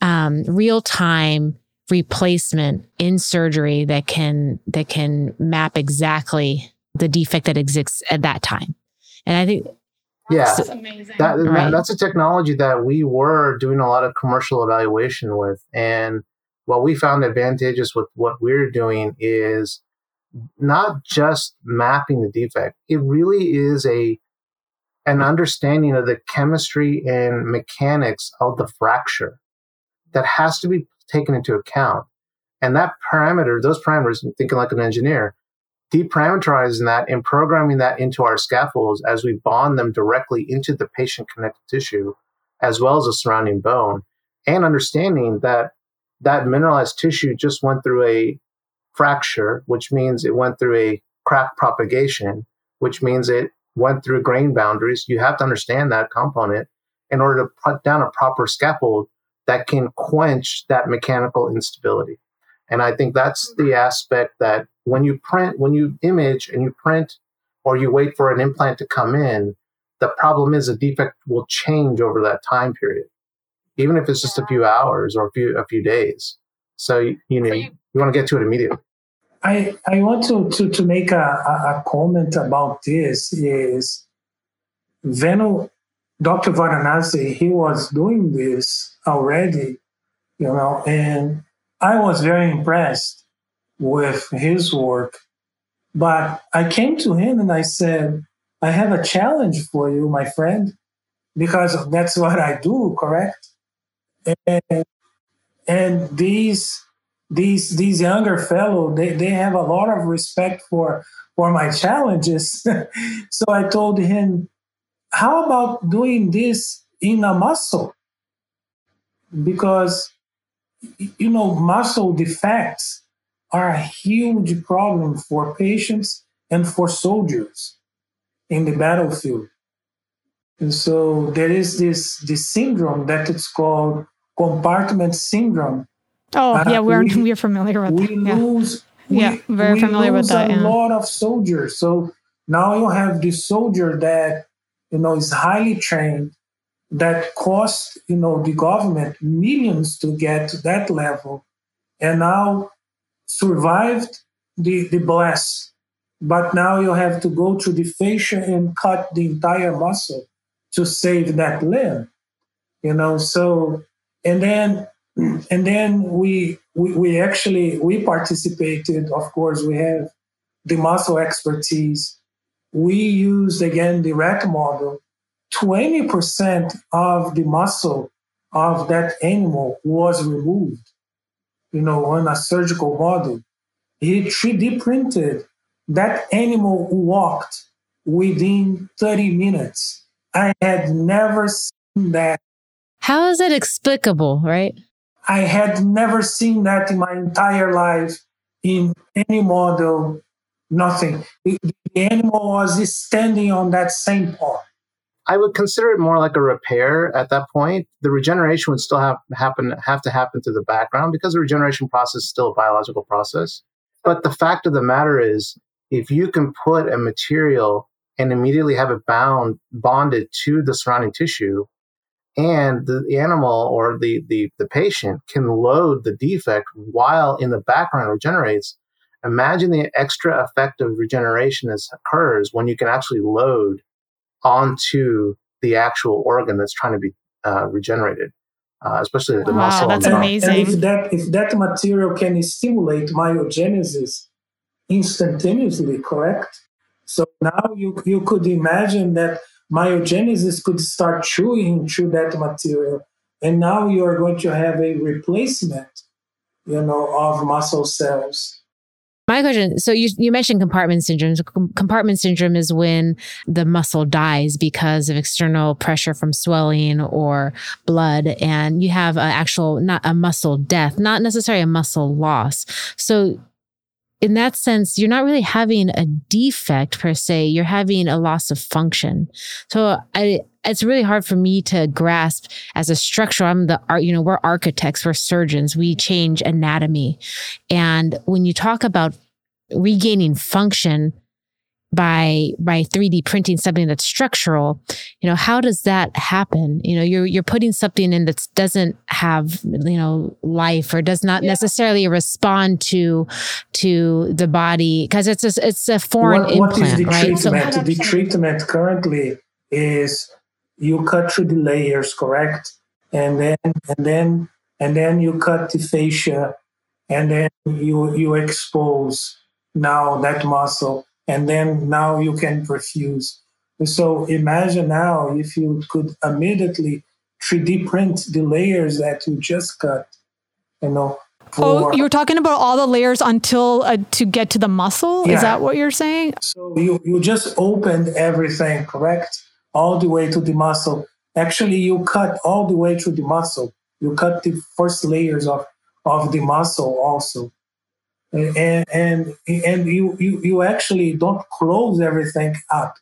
um, real time replacement in surgery that can that can map exactly the defect that exists at that time. And I think Yeah, That's amazing. that, that- Right. that's a technology that we were doing a lot of commercial evaluation with and what we found advantageous with what we're doing is not just mapping the defect it really is a an understanding of the chemistry and mechanics of the fracture that has to be taken into account. And that parameter those parameters thinking like an engineer deparameterizing that and programming that into our scaffolds as we bond them directly into the patient connective tissue as well as the surrounding bone and understanding that that mineralized tissue just went through a fracture which means it went through a crack propagation which means it went through grain boundaries you have to understand that component in order to put down a proper scaffold that can quench that mechanical instability. And I think that's the aspect that when you print, when you image and you print or you wait for an implant to come in, the problem is a defect will change over that time period, even if it's just a few hours or a few a few days. So you know you, you want to get to it immediately. I I want to to, to make a, a, comment about this is Venu Dr. Varanasi, he was doing this already, you know, and I was very impressed with his work. But I came to him and I said, I have a challenge for you, my friend, because that's what I do, correct? And, and these these these younger fellow they, they have a lot of respect for for my challenges. so I told him, how about doing this in a muscle? Because you know, muscle defects are a huge problem for patients and for soldiers in the battlefield. And so there is this, this syndrome that it's called compartment syndrome. Oh, uh, yeah, we're, we, we're familiar with we that. Lose, yeah. We, yeah, very familiar with that. a yeah. lot of soldiers. So now you have this soldier that, you know, is highly trained, that cost, you know, the government millions to get to that level, and now survived the, the blast. But now you have to go to the fascia and cut the entire muscle to save that limb. You know, so and then and then we we, we actually we participated, of course, we have the muscle expertise. We used again the rat model 20% of the muscle of that animal was removed, you know, on a surgical model. He 3D printed that animal walked within 30 minutes. I had never seen that. How is it explicable, right? I had never seen that in my entire life in any model, nothing. The, animal was standing on that same part. I would consider it more like a repair at that point. The regeneration would still have happen have to happen through the background because the regeneration process is still a biological process. But the fact of the matter is, if you can put a material and immediately have it bound bonded to the surrounding tissue, and the animal or the, the, the patient can load the defect while in the background regenerates, imagine the extra effect of regeneration that occurs when you can actually load onto the actual organ that's trying to be uh, regenerated, uh, especially the wow, muscle. That's and amazing. And if that if that material can stimulate myogenesis instantaneously, correct? So now you you could imagine that myogenesis could start chewing through that material, and now you are going to have a replacement, you know, of muscle cells. My question so you, you mentioned compartment syndrome. Compartment syndrome is when the muscle dies because of external pressure from swelling or blood, and you have an actual, not a muscle death, not necessarily a muscle loss. So in that sense, you're not really having a defect per se. You're having a loss of function. So I, it's really hard for me to grasp as a structure. I'm the art, you know, we're architects, we're surgeons, we change anatomy. And when you talk about regaining function, by by 3D printing something that's structural, you know, how does that happen? You know, you're you're putting something in that doesn't have, you know, life or does not yeah. necessarily respond to to the body because it's a, it's a foreign what, implant, what is the right? Treatment? So, the treatment currently is you cut through the layers, correct? And then and then and then you cut the fascia and then you you expose now that muscle and then now you can perfuse. So imagine now if you could immediately 3D print the layers that you just cut, you know. oh, you're talking about all the layers until uh, to get to the muscle? Yeah. Is that what you're saying? So you, you just opened everything, correct? All the way to the muscle. Actually, you cut all the way to the muscle. You cut the first layers of, of the muscle also and and and you you you actually don't close everything up.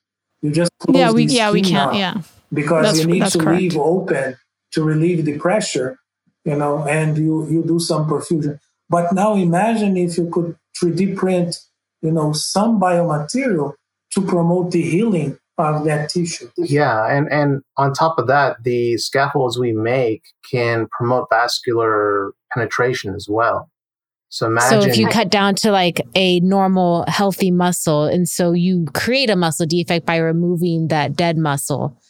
You just yeah we yeah we can't yeah because That's- you need to correct. leave open to relieve the pressure, you know, and you, you do some perfusion. But now imagine if you could 3D print, you know, some biomaterial to promote the healing of that tissue. Yeah, and and on top of that, the scaffolds we make can promote vascular penetration as well. So imagine So if you cut down to like a normal healthy muscle, and so you create a muscle defect by removing that dead muscle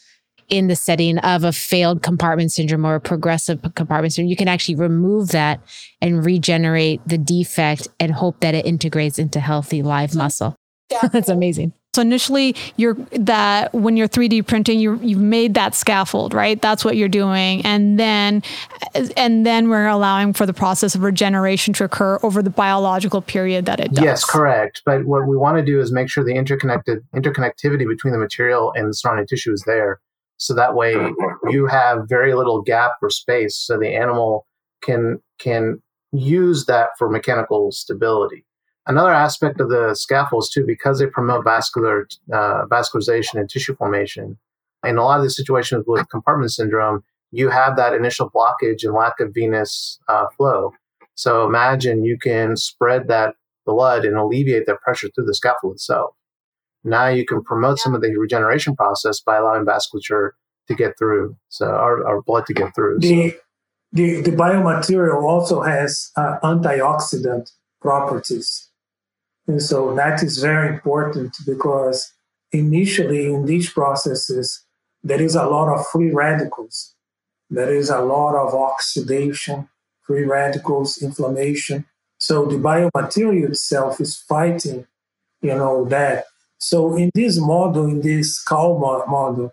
in the setting of a failed compartment syndrome or a progressive compartment syndrome, you can actually remove that and regenerate the defect and hope that it integrates into healthy live muscle. That's amazing. So initially, you're that when you're 3D printing, you you've made that scaffold, right? That's what you're doing, and then and then we're allowing for the process of regeneration to occur over the biological period that it does. Yes, correct. But what we want to do is make sure the interconnected interconnectivity between the material and the surrounding tissue is there. So that way you have very little gap or space so the animal can can use that for mechanical stability. Another aspect of the scaffolds too, because they promote vascular uh, vascularization and tissue formation, in a lot of the situations with compartment syndrome, you have that initial blockage and lack of venous uh, flow. So imagine you can spread that blood and alleviate that pressure through the scaffold itself. Now you can promote some of the regeneration process by allowing vasculature to get through, so our, our blood to get through. So- The, the, the biomaterial also has uh, antioxidant properties. And so that is very important because initially in these processes, there is a lot of free radicals. There is a lot of oxidation, free radicals, inflammation. So the biomaterial itself is fighting, you know, that. So in this model, in this cow model,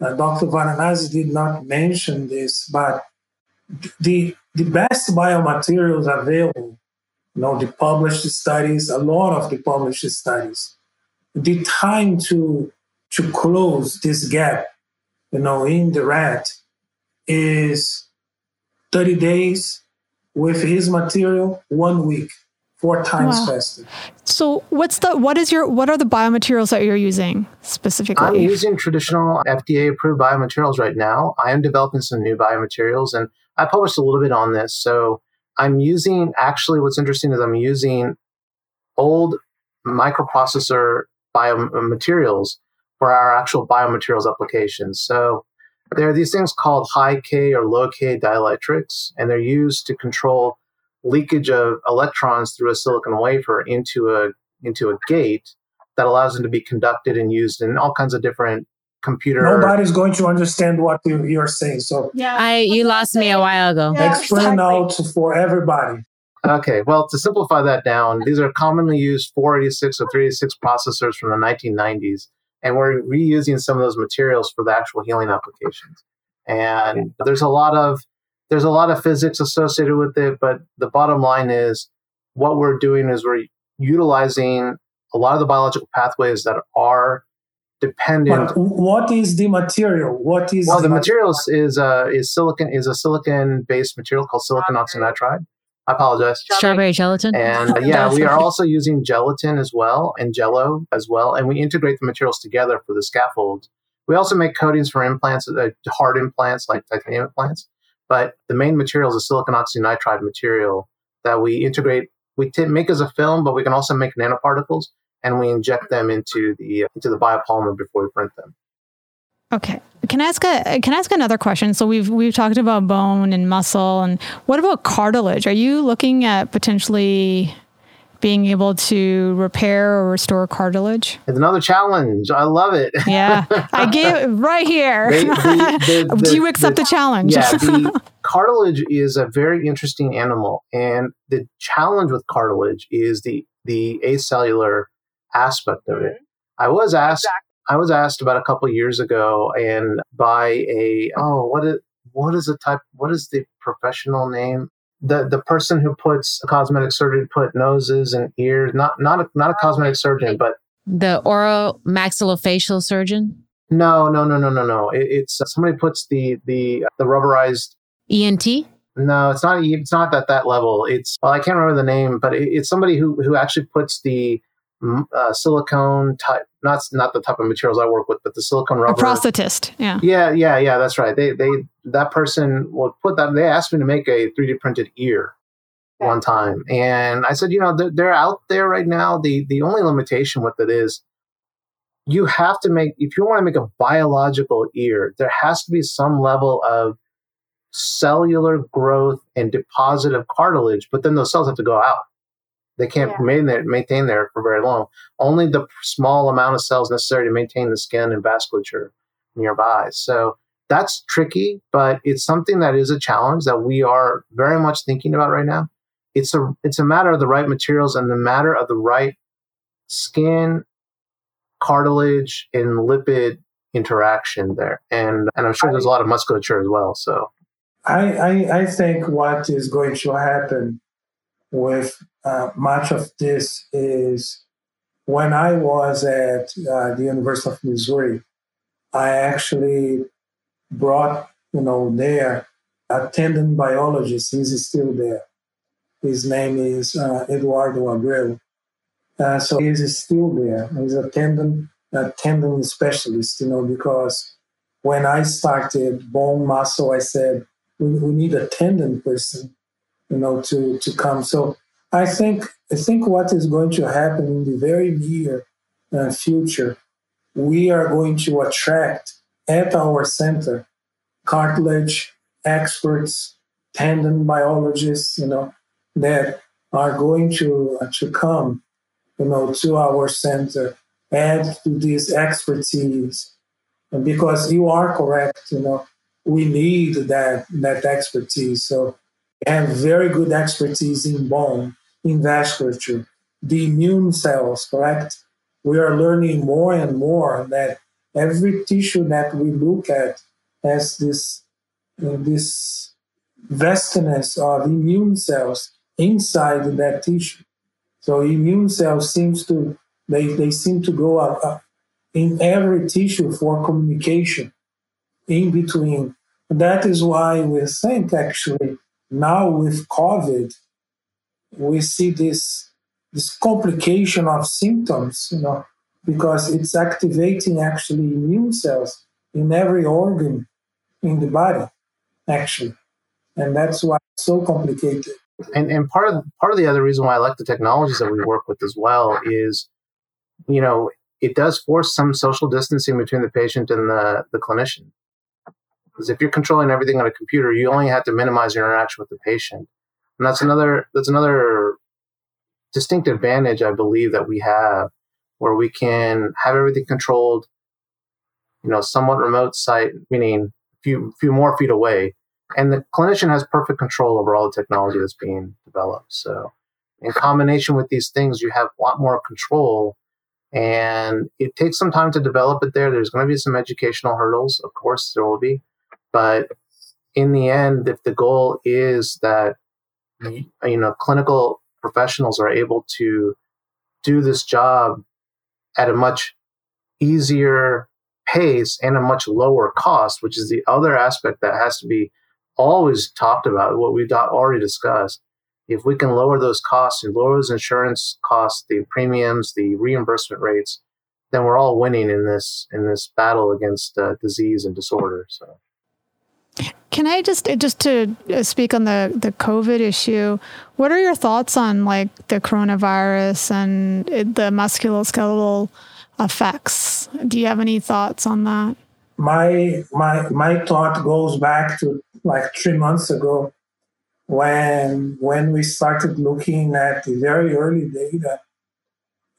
uh, Dr. Varanasi did not mention this, but the the best biomaterials available, you know, the published studies, a lot of the published studies, the time to to close this gap, you know, in the rat is 30 days with his material, one week, four times Wow. faster. So what's the what is your what are the biomaterials that you're using specifically? I'm using traditional FDA approved biomaterials right now. I am developing some new biomaterials and I published a little bit on this. So I'm using actually what's interesting is I'm using old microprocessor biomaterials for our actual biomaterials applications. So there are these things called high K or low K dielectrics, and they're used to control leakage of electrons through a silicon wafer into a into a gate that allows them to be conducted and used in all kinds of different computer. Nobody's going to understand what you, you're saying. So yeah. I you lost me a while ago. Yeah, explain exactly. out for everybody. Okay, well, to simplify that down, these are commonly used 486 or 386 processors from the 1990s, and we're reusing some of those materials for the actual healing applications. And there's a lot of there's a lot of physics associated with it, but the bottom line is what we're doing is we're utilizing a lot of the biological pathways that are dependent But what is the material? What is well, the ma- materials is uh, is silicon is a silicon based material called silicon oxynitride. I apologize. Strawberry gelatin. And uh, yeah, we are also using gelatin as well and jello as well, and we integrate the materials together for the scaffold. We also make coatings for implants, uh, hard implants like titanium implants. But the main material is a silicon oxynitride material that we integrate. We t- make as a film, but we can also make nanoparticles, and we inject them into the into the biopolymer before we print them. Okay. Can I ask a can I ask another question? So we've we've talked about bone and muscle and what about cartilage? Are you looking at potentially being able to repair or restore cartilage? It's another challenge. I love it. Yeah. I gave it right here. They- the- the- Do you the- accept the, challenge? yeah, the cartilage is a very interesting animal, and the challenge with cartilage is the the acellular aspect of it. Mm-hmm. I was asked. I was asked about a couple years ago, and by a oh, what is what is the type? What is the professional name? The the person who puts cosmetic surgery put noses and ears. Not not a, not a oh, cosmetic surgeon, but The oral maxillofacial surgeon, no no no no no no. It, it's uh, somebody puts the the uh, the rubberized ENT. No, it's not. It's not at that level. It's well, I can't remember the name, but it, it's somebody who who actually puts the uh, silicone type, not not the type of materials I work with, but the silicone rubber. A prosthetist, yeah. Yeah, yeah, yeah. That's right. They they that person will put that. They asked me to make a 3D printed ear one time, and I said, you know, they're, they're out there right now. The the only limitation with it is you have to make if you want to make a biological ear, there has to be some level of cellular growth and deposit of cartilage, but then those cells have to go out. They can't yeah. maintain, there, maintain there for very long. Only the small amount of cells necessary to maintain the skin and vasculature nearby. So that's tricky, but it's something that is a challenge that we are very much thinking about right now. It's a it's a matter of the right materials and the matter of the right skin, cartilage, and lipid interaction there. And and I'm sure there's a lot of musculature as well. So I, I, I think what is going to happen with uh, much of this is when I was at uh, the University of Missouri, I actually brought, you know, there a tendon biologist. He's still there. His name is uh, Eduardo Abreu. Uh, so he's still there. He's a tendon, a tendon specialist, you know, because when I started bone muscle, I said, we, we need a tendon person, you know, to to come. So I think I think what is going to happen in the very near uh, future, we are going to attract at our center cartilage experts, tendon biologists, you know, that are going to uh, to come, you know, to our center, add to this expertise, and because you are correct, you know, we need that that expertise. So have very good expertise in bone, in vasculature, the immune cells, correct? We are learning more and more that every tissue that we look at has this uh, this vastness of immune cells inside that tissue. So immune cells seems to they, they seem to go up, up in every tissue for communication in between. That is why we think actually now with COVID, we see this this complication of symptoms, you know, because it's activating actually immune cells in every organ in the body, actually. And that's why it's so complicated. And and part of part of the other reason why I like the technologies that we work with as well is, you know, it does force some social distancing between the patient and the, the clinician. Because if you're controlling everything on a computer, you only have to minimize your interaction with the patient. And that's another that's another distinct advantage I believe that we have where we can have everything controlled, you know, somewhat remote site, meaning a few few more feet away. And the clinician has perfect control over all the technology that's being developed. So in combination with these things, you have a lot more control and it takes some time to develop it there. There's going to be some educational hurdles. Of course, there will be. But in the end, if the goal is that you know clinical professionals are able to do this job at a much easier pace and a much lower cost, which is the other aspect that has to be always talked about, what we've already discussed. If we can lower those costs and lower those insurance costs, the premiums, the reimbursement rates, then we're all winning in this in this battle against uh, disease and disorder. So. Can I just just to uh, speak on the the COVID issue? What are your thoughts on like the coronavirus and the musculoskeletal effects? Do you have any thoughts on that? My my my thought goes back to like three months ago when when we started looking at the very early data.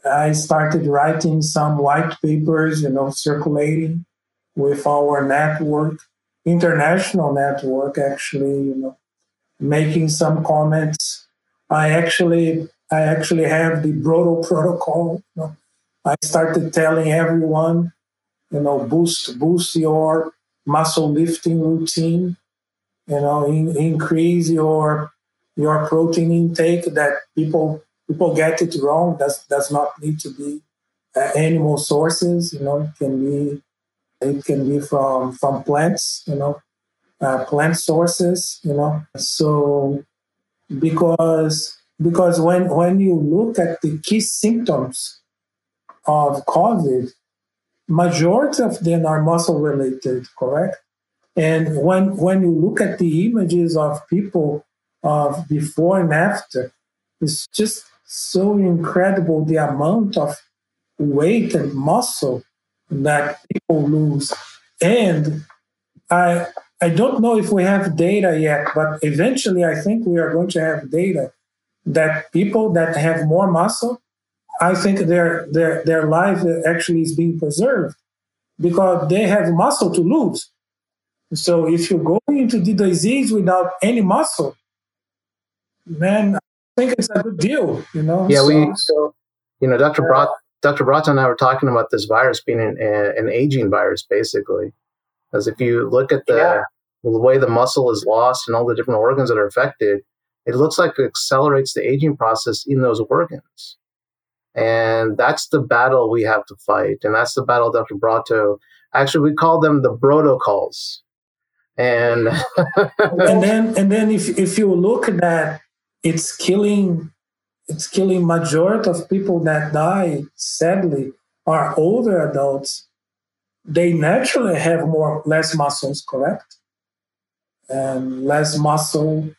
I started writing some white papers, you know, circulating with our network international network actually you know making some comments i actually i actually have the brotto protocol you know. i started telling everyone you know boost boost your muscle lifting routine you know in, increase your your protein intake that people people get it wrong does does not need to be uh, animal sources you know it can be it can be from from plants, you know, uh, plant sources, you know. So because because when when you look at the key symptoms of COVID, majority of them are muscle related, correct? And when when you look at the images of people of before and after, it's just so incredible the amount of weight and muscle that people lose. And I I don't know if we have data yet, but eventually I think we are going to have data that people that have more muscle, I think their their their life actually is being preserved because they have muscle to lose. So if you go into the disease without any muscle, man, I think it's a good deal, you know. Yeah, so, we so you know, Dr. Brat, Dr. Brotto and I were talking about this virus being an, an aging virus, basically. Because if you look at the, Yeah. the way the muscle is lost and all the different organs that are affected, it looks like it accelerates the aging process in those organs. And that's the battle we have to fight. And that's the battle Dr. Brotto, actually, we call them the protocols. And and then and then if if you look at that, it's killing it's killing majority of people that die sadly are older adults. They naturally have more less muscles, correct? And less muscle,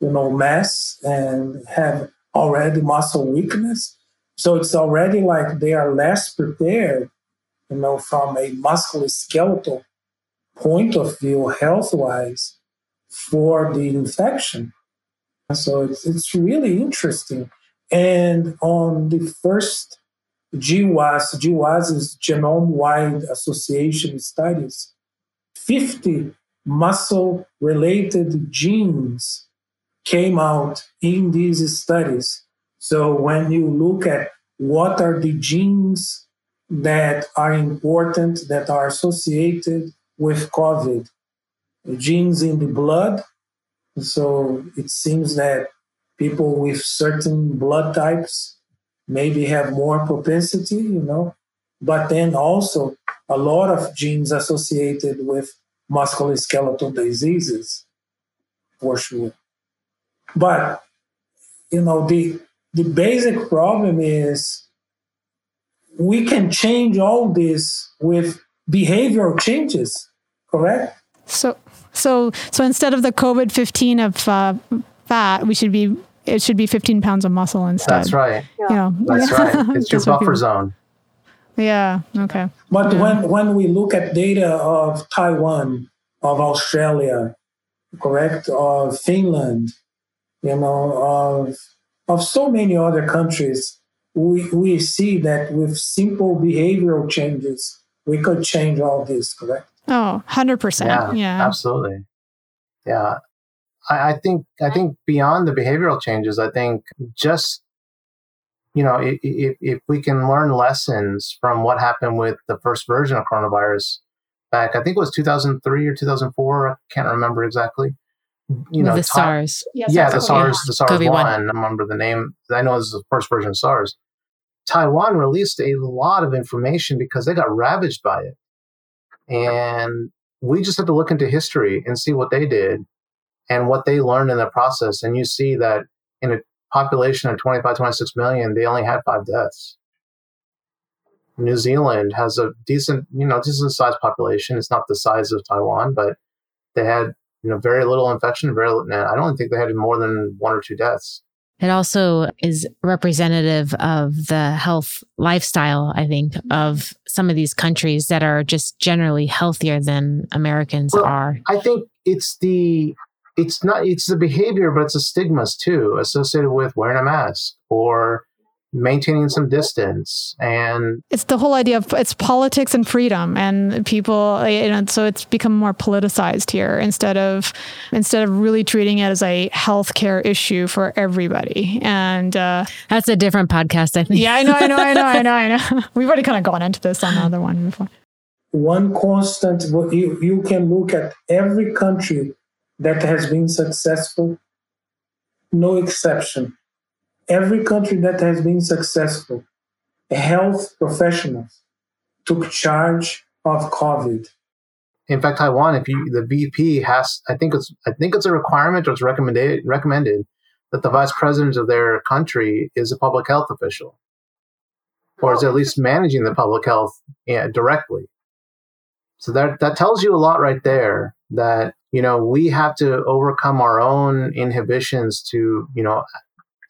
you know, mass and have already muscle weakness. So it's already like they are less prepared, you know, from a musculoskeletal point of view, health wise, for the infection. So it's, it's really interesting. And on the first GWAS, GWAS is Genome Wide Association studies, 50 muscle related genes came out in these studies. So when you look at what are the genes that are important, that are associated with COVID, genes in the blood. So it seems that people with certain blood types maybe have more propensity, you know, but then also a lot of genes associated with musculoskeletal diseases, for sure. But you know, the the basic problem is we can change all this with behavioral changes, correct? So, so, so instead of the COVID fifteen of uh, fat, we should be it should be fifteen pounds of muscle instead. that's right. You know, That's right. It's your That's what buffer people- zone. Yeah. Okay. But Yeah. when, when we look at data of Taiwan, of Australia, correct, of Finland, you know, of of so many other countries, we we see that with simple behavioral changes, we could change all this, correct? Oh, 100%. Yeah, Yeah. absolutely. Yeah, I, I think I think beyond the behavioral changes, I think just you know if, if if we can learn lessons from what happened with the first version of coronavirus back, I think it was 2003 or 2004. I can't remember exactly. You know, the Ti- SARS. yeah, the SARS, the SARS COVID one. one. I remember the name. I know it was the first version of SARS. Taiwan released a lot of information because they got ravaged by it, and we just have to look into history and see what they did and what they learned in the process. And you see that in a population of 25, 26 million, they only had five deaths. New Zealand has a decent, you know, decent sized population. It's not the size of Taiwan, but they had, you know, very little infection. Very, little, I don't think they had more than one or two deaths. It also is representative of the health lifestyle, I think, of some of these countries that are just generally healthier than Americans Well, are. I think it's the, it's not, it's the behavior, but it's the stigmas too associated with wearing a mask or maintaining some distance and it's the whole idea of it's politics and freedom and people you know so it's become more politicized here instead of instead of really treating it as a healthcare issue for everybody. And uh, That's a different podcast, I think. yeah i know i know i know i know i know. We've already kind of gone into this on the other one before. One constant, what you, you can look at every country that has been successful, no exception. Every country that has been successful, health professionals took charge of COVID. in fact taiwan if you the vp has i think it's i think it's a requirement or it's recommended recommended that the vice president of their country is a public health official or is at least managing the public health directly. So that that tells you a lot right there. That you know we have to overcome our own inhibitions to you know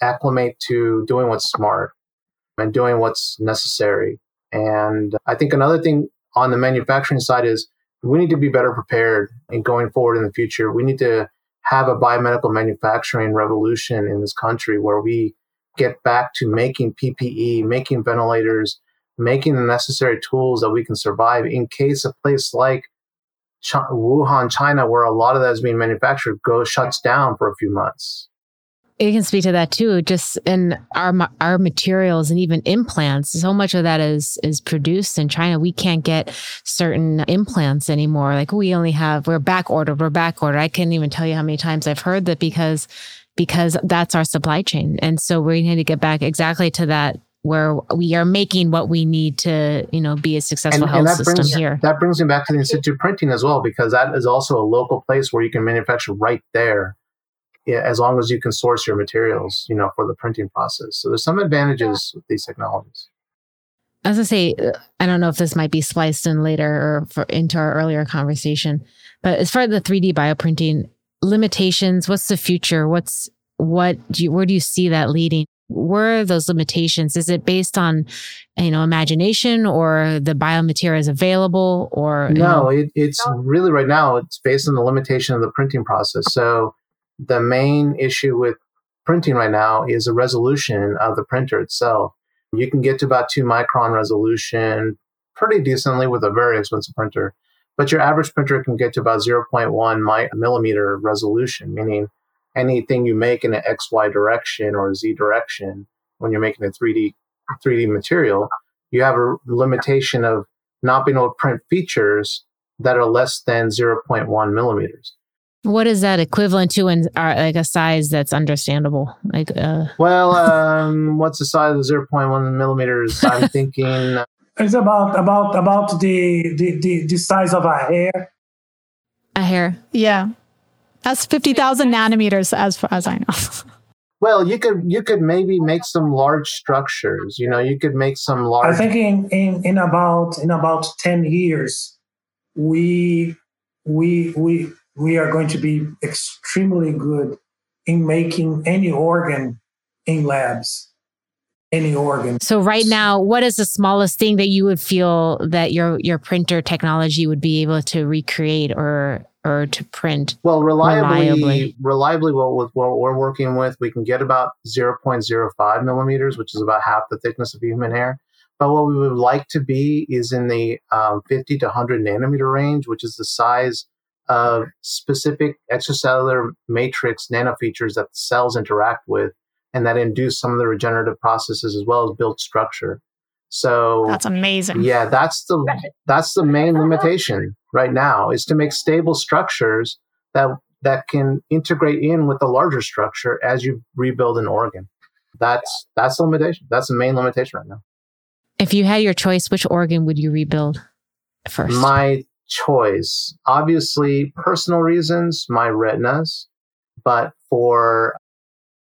acclimate to doing what's smart and doing what's necessary. And I think another thing on the manufacturing side is we need to be better prepared in going forward in the future. We need to have a biomedical manufacturing revolution in this country where we get back to making PPE, making ventilators, making the necessary tools that we can survive in case a place like Ch- Wuhan, China, where a lot of that is being manufactured, goes shuts down for a few months. You can speak to that too. Just in our our materials and even implants, so much of that is is produced in China. We can't get certain implants anymore. Like we only have we're back ordered. We're back ordered. I can't even tell you how many times I've heard that because because that's our supply chain, and so we need to get back exactly to that where we are making what we need to, you know, be a successful and, health and system brings, here. That brings me back to the in-situ printing as well, because that is also a local place where you can manufacture right there as long as you can source your materials, you know, for the printing process. So there's some advantages with these technologies. As I say, uh, I don't know if this might be spliced in later or for, into our earlier conversation, but as far as the 3D bioprinting limitations, what's the future? What's what do you, where do you see that leading? Where are those limitations? Is it based on, you know, imagination or the biomaterial is available or? No, it, it's really right now, it's based on the limitation of the printing process. So the main issue with printing right now is the resolution of the printer itself. You can get to about two micron resolution pretty decently with a very expensive printer, but your average printer can get to about 0.1 millimeter resolution, meaning anything you make in an XY direction or Z direction when you're making a 3D 3D material, you have a limitation of not being able to print features that are less than 0.1 millimeters. What is that equivalent to in uh, like a size that's understandable? Like, uh... well, um, what's the size of zero point one millimeters? I'm thinking it's about about about the, the the the size of a hair. A hair, yeah, that's fifty thousand nanometers, as far as I know. Well, you could you could maybe make some large structures. You know, you could make some large. I think in in, in about in about ten years, we we we we are going to be extremely good in making any organ in labs any organ so right now what is the smallest thing that you would feel that your your printer technology would be able to recreate or or to print well reliably reliably, reliably what, with what we're working with we can get about 0.05 millimeters which is about half the thickness of human hair but what we would like to be is in the um, 50 to 100 nanometer range which is the size of specific extracellular matrix nanofeatures that the cells interact with and that induce some of the regenerative processes as well as build structure. So that's amazing. Yeah, that's the that's the main uh-huh. limitation right now is to make stable structures that that can integrate in with the larger structure as you rebuild an organ. That's that's the limitation. That's the main limitation right now. If you had your choice, which organ would you rebuild first? My choice. Obviously, personal reasons, my retinas, but for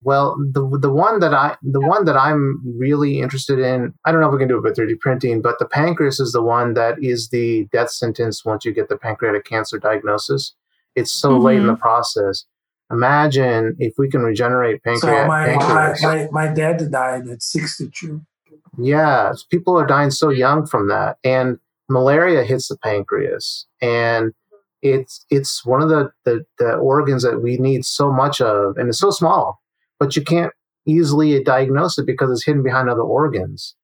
well, the the one that I the one that I'm really interested in, I don't know if we can do it with 3D printing, but the pancreas is the one that is the death sentence once you get the pancreatic cancer diagnosis. It's so mm-hmm. late in the process. Imagine if we can regenerate pancreas. So my, pancreas. My, my, my dad died at 62. Yeah, people are dying so young from that. And malaria hits the pancreas and it's it's one of the, the, the organs that we need so much of and it's so small but you can't easily diagnose it because it's hidden behind other organs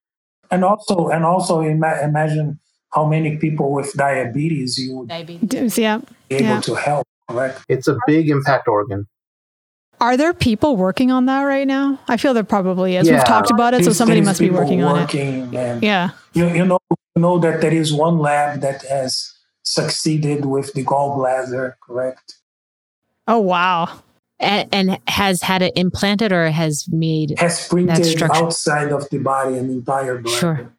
and also and also ima- imagine how many people with diabetes you would diabetes, yeah. be able yeah. to help correct it's a big impact organ are there people working on that right now? I feel there probably is. Yeah. We've talked about it, so somebody must be working, working on it. Yeah. You, you know, you know that there is one lab that has succeeded with the gallbladder, correct? Oh wow! And, and has had it implanted or has made has printed outside of the body an entire bladder. Sure.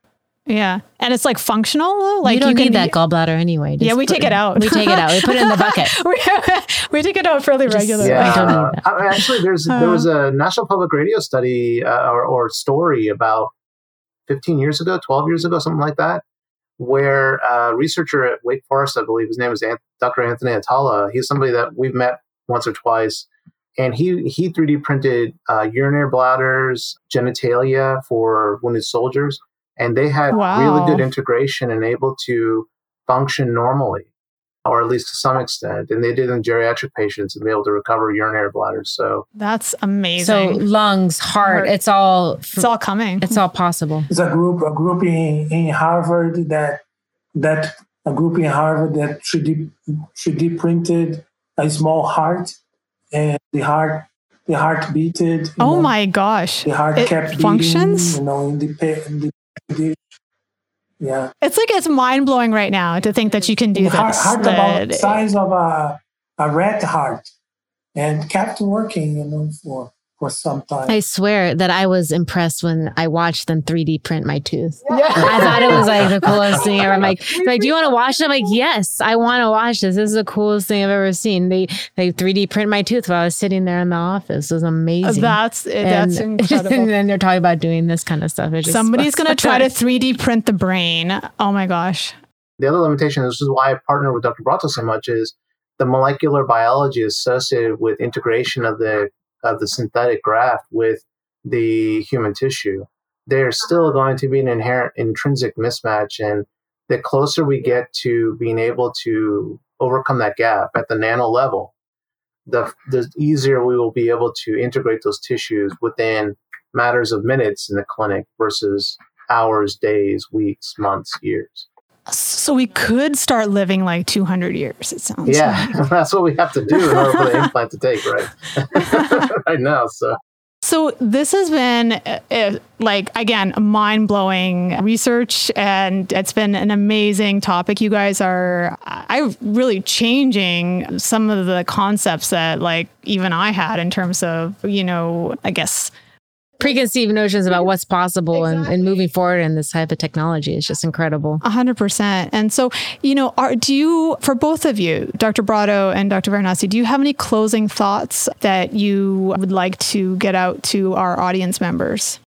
Yeah, and it's like functional. Like you don't you need that gallbladder anyway. Just yeah, we take it, it out. We take it out. We put it in the bucket. we, we take it out fairly Just, regularly. Yeah, actually, there's there was a National Public Radio study uh, or, or story about 15 years ago, 12 years ago, something like that, where a researcher at Wake Forest, I believe his name is Dr. Anthony Atala, he's somebody that we've met once or twice. And he, he 3D printed uh, urinary bladders, genitalia for wounded soldiers. And they had wow. really good integration and able to function normally or at least to some extent. And they did in geriatric patients and be able to recover urinary bladders. So that's amazing. So lungs, heart, heart. it's all it's all coming. It's all possible. It's a group, a group in, in Harvard that that a group in Harvard that 3D 3D printed a small heart and the heart the heart beated. Oh know, my gosh! The heart it kept functions. Beating, you know, in the, in the yeah. It's like it's mind blowing right now to think that you can do heart, this. Heart about the size of a a rat heart, and kept working, you know, for for some time. I swear that I was impressed when I watched them 3D print my tooth. Yeah. I thought it was like the coolest thing ever. I'm like, like, do you want to watch it? I'm like, yes, I want to watch this. This is the coolest thing I've ever seen. They they 3D print my tooth while I was sitting there in the office. It was amazing. That's eh, that's and, incredible. and then they're talking about doing this kind of stuff. Somebody's gonna try to 3D print the brain. Oh my gosh. The other limitation, this is why I partner with Dr. Brotto so much, is the molecular biology associated with integration of the of the synthetic graft with the human tissue, there's still uh-huh. going to be an inherent intrinsic mismatch. And the closer we get to being able to overcome that gap at the nano level, the, the easier we will be able to integrate those tissues within matters of minutes in the clinic versus hours, days, weeks, months, years. So we could start living like 200 years. It sounds. Yeah, like. that's what we have to do in order for the implant to take right right now. So. So this has been uh, like again mind blowing research, and it's been an amazing topic. You guys are, I really changing some of the concepts that like even I had in terms of you know I guess preconceived notions about what's possible exactly. and, and, moving forward in this type of technology is just incredible. A hundred percent. And so, you know, are, do you, for both of you, Dr. Brotto and Dr. Varanasi, do you have any closing thoughts that you would like to get out to our audience members?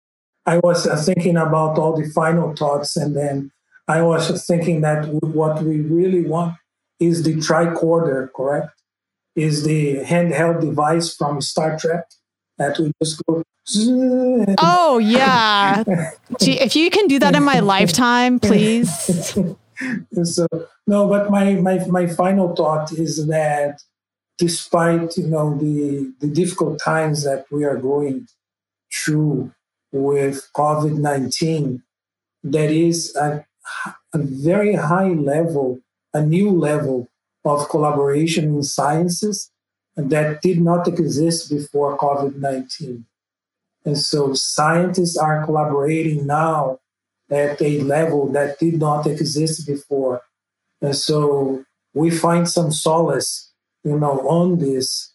I was uh, thinking about all the final thoughts, and then I was thinking that what we really want is the tricorder, correct? Is the handheld device from Star Trek that we just go Oh yeah. Gee, if you can do that in my lifetime, please. so no, but my, my my final thought is that despite you know the the difficult times that we are going through with COVID nineteen, there is a, a very high level, a new level of collaboration in sciences that did not exist before COVID nineteen and so scientists are collaborating now at a level that did not exist before. And so we find some solace, you know, on this.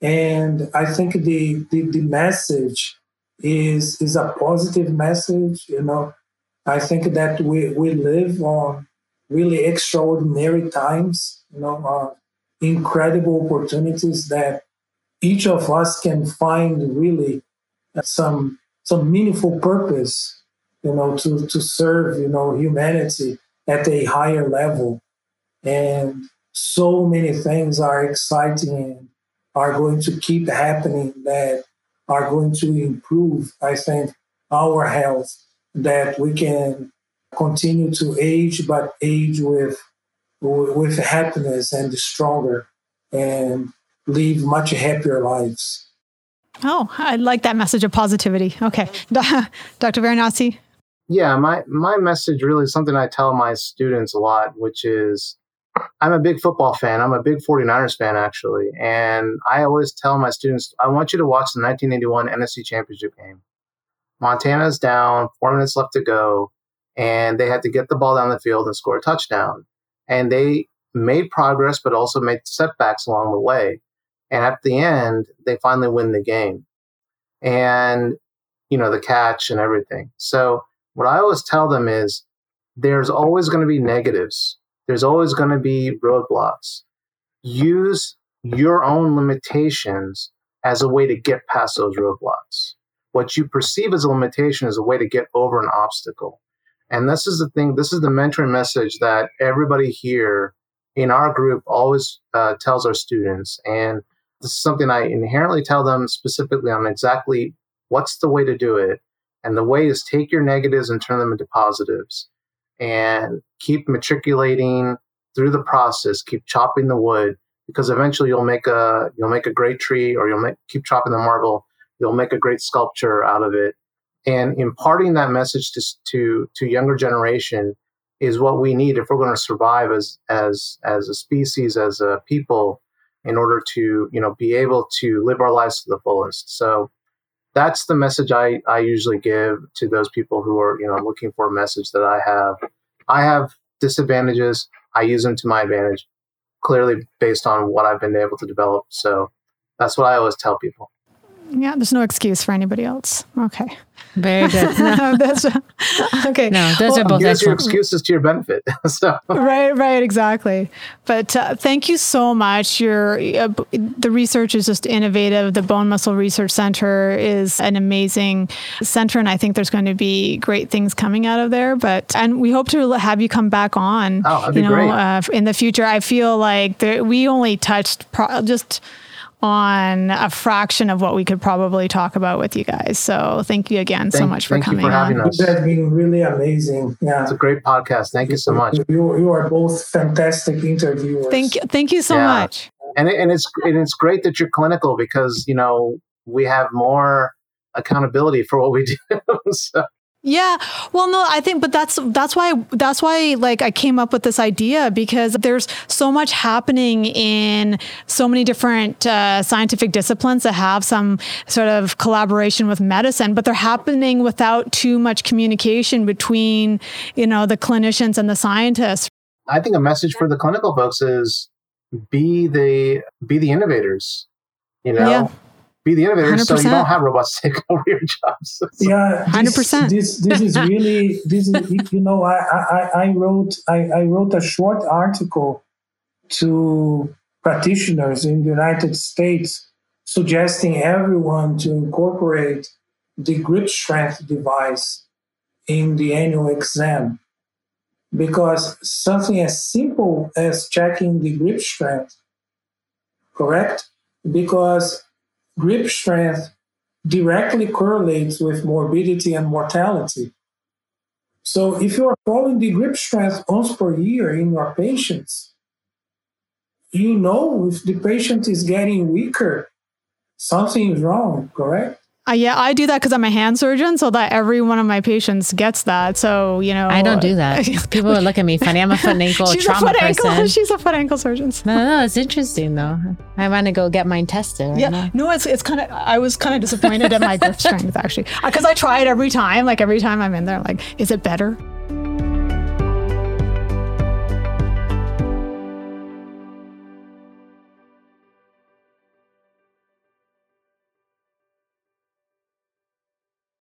And I think the, the, the message is, is a positive message, you know. I think that we, we live on really extraordinary times, you know, uh, incredible opportunities that each of us can find really uh, some some meaningful purpose, you know, to to serve, you know, humanity at a higher level. And so many things are exciting and are going to keep happening that are going to improve, I think, our health, that we can continue to age, but age with with happiness and stronger and live much happier lives. Oh, I like that message of positivity. Okay. Dr. Varanasi? Yeah, my, my message really is something I tell my students a lot, which is I'm a big football fan. I'm a big 49ers fan, actually. And I always tell my students, I want you to watch the 1981 NFC Championship game. Montana's down, four minutes left to go, and they had to get the ball down the field and score a touchdown. And they made progress, but also made setbacks along the way. And at the end, they finally win the game. And, you know, the catch and everything. So what I always tell them is there's always going to be negatives. There's always going to be roadblocks. Use your own limitations as a way to get past those roadblocks. what you perceive as a limitation is a way to get over an obstacle. And this is the thing, this is the mentoring message that everybody here in our group always uh, tells our students. And this is something I inherently tell them specifically on exactly what's the way to do it. And the way is take your negatives and turn them into positives and keep matriculating through the process, keep chopping the wood because eventually you'll make a you'll make a great tree or you'll make, keep chopping the marble, you'll make a great sculpture out of it. And imparting that message to to to younger generation is what we need if we're going to survive as as as a species as a people in order to you know be able to live our lives to the fullest so that's the message I, I usually give to those people who are you know looking for a message that I have. I have disadvantages. I use them to my advantage, clearly based on what I've been able to develop. So that's what I always tell people. Yeah, there's no excuse for anybody else. Okay. Very good. That's, okay. No, those well, are both use your excuses to your benefit. so. Right, right, exactly. But uh, thank you so much. Your uh, the research is just innovative. The Bone Muscle Research Center is an amazing center, and I think there's going to be great things coming out of there. But and we hope to have you come back on. Oh, that'd you know, great. Uh, in the future. I feel like there, we only touched pro- just on a fraction of what we could probably talk about with you guys. So thank you again so much for coming for having on. Us. That's been really amazing. Yeah. It's a great podcast. Thank you so much. You, you are both fantastic interviewers. Thank you. Thank you so yeah. much. And, it, and it's and it's great that you're clinical because, you know, we have more accountability for what we do. so yeah. Well, no, I think, but that's, that's why, that's why, like, I came up with this idea because there's so much happening in so many different uh, scientific disciplines that have some sort of collaboration with medicine, but they're happening without too much communication between, you know, the clinicians and the scientists. I think a message for the clinical folks is be the, be the innovators, you know? Yeah be the innovator 100%. so you don't have robots take over your jobs. yeah, hundred percent. This this is really this is you know I I, I wrote I, I wrote a short article to practitioners in the United States suggesting everyone to incorporate the grip strength device in the annual exam because something as simple as checking the grip strength correct because grip strength directly correlates with morbidity and mortality. So if you are following the grip strength once per year in your patients, you know if the patient is getting weaker, something is wrong, correct? Uh, yeah, I do that because I'm a hand surgeon, so that every one of my patients gets that. So you know, I don't do that. People would look at me funny. I'm a foot and ankle She's trauma a foot person. Ankle. She's a foot ankle surgeon. No, no, it's interesting though. I want to go get mine tested. Right yeah, now. no, it's it's kind of. I was kind of disappointed in my grip strength actually because I try it every time. Like every time I'm in there, like, is it better?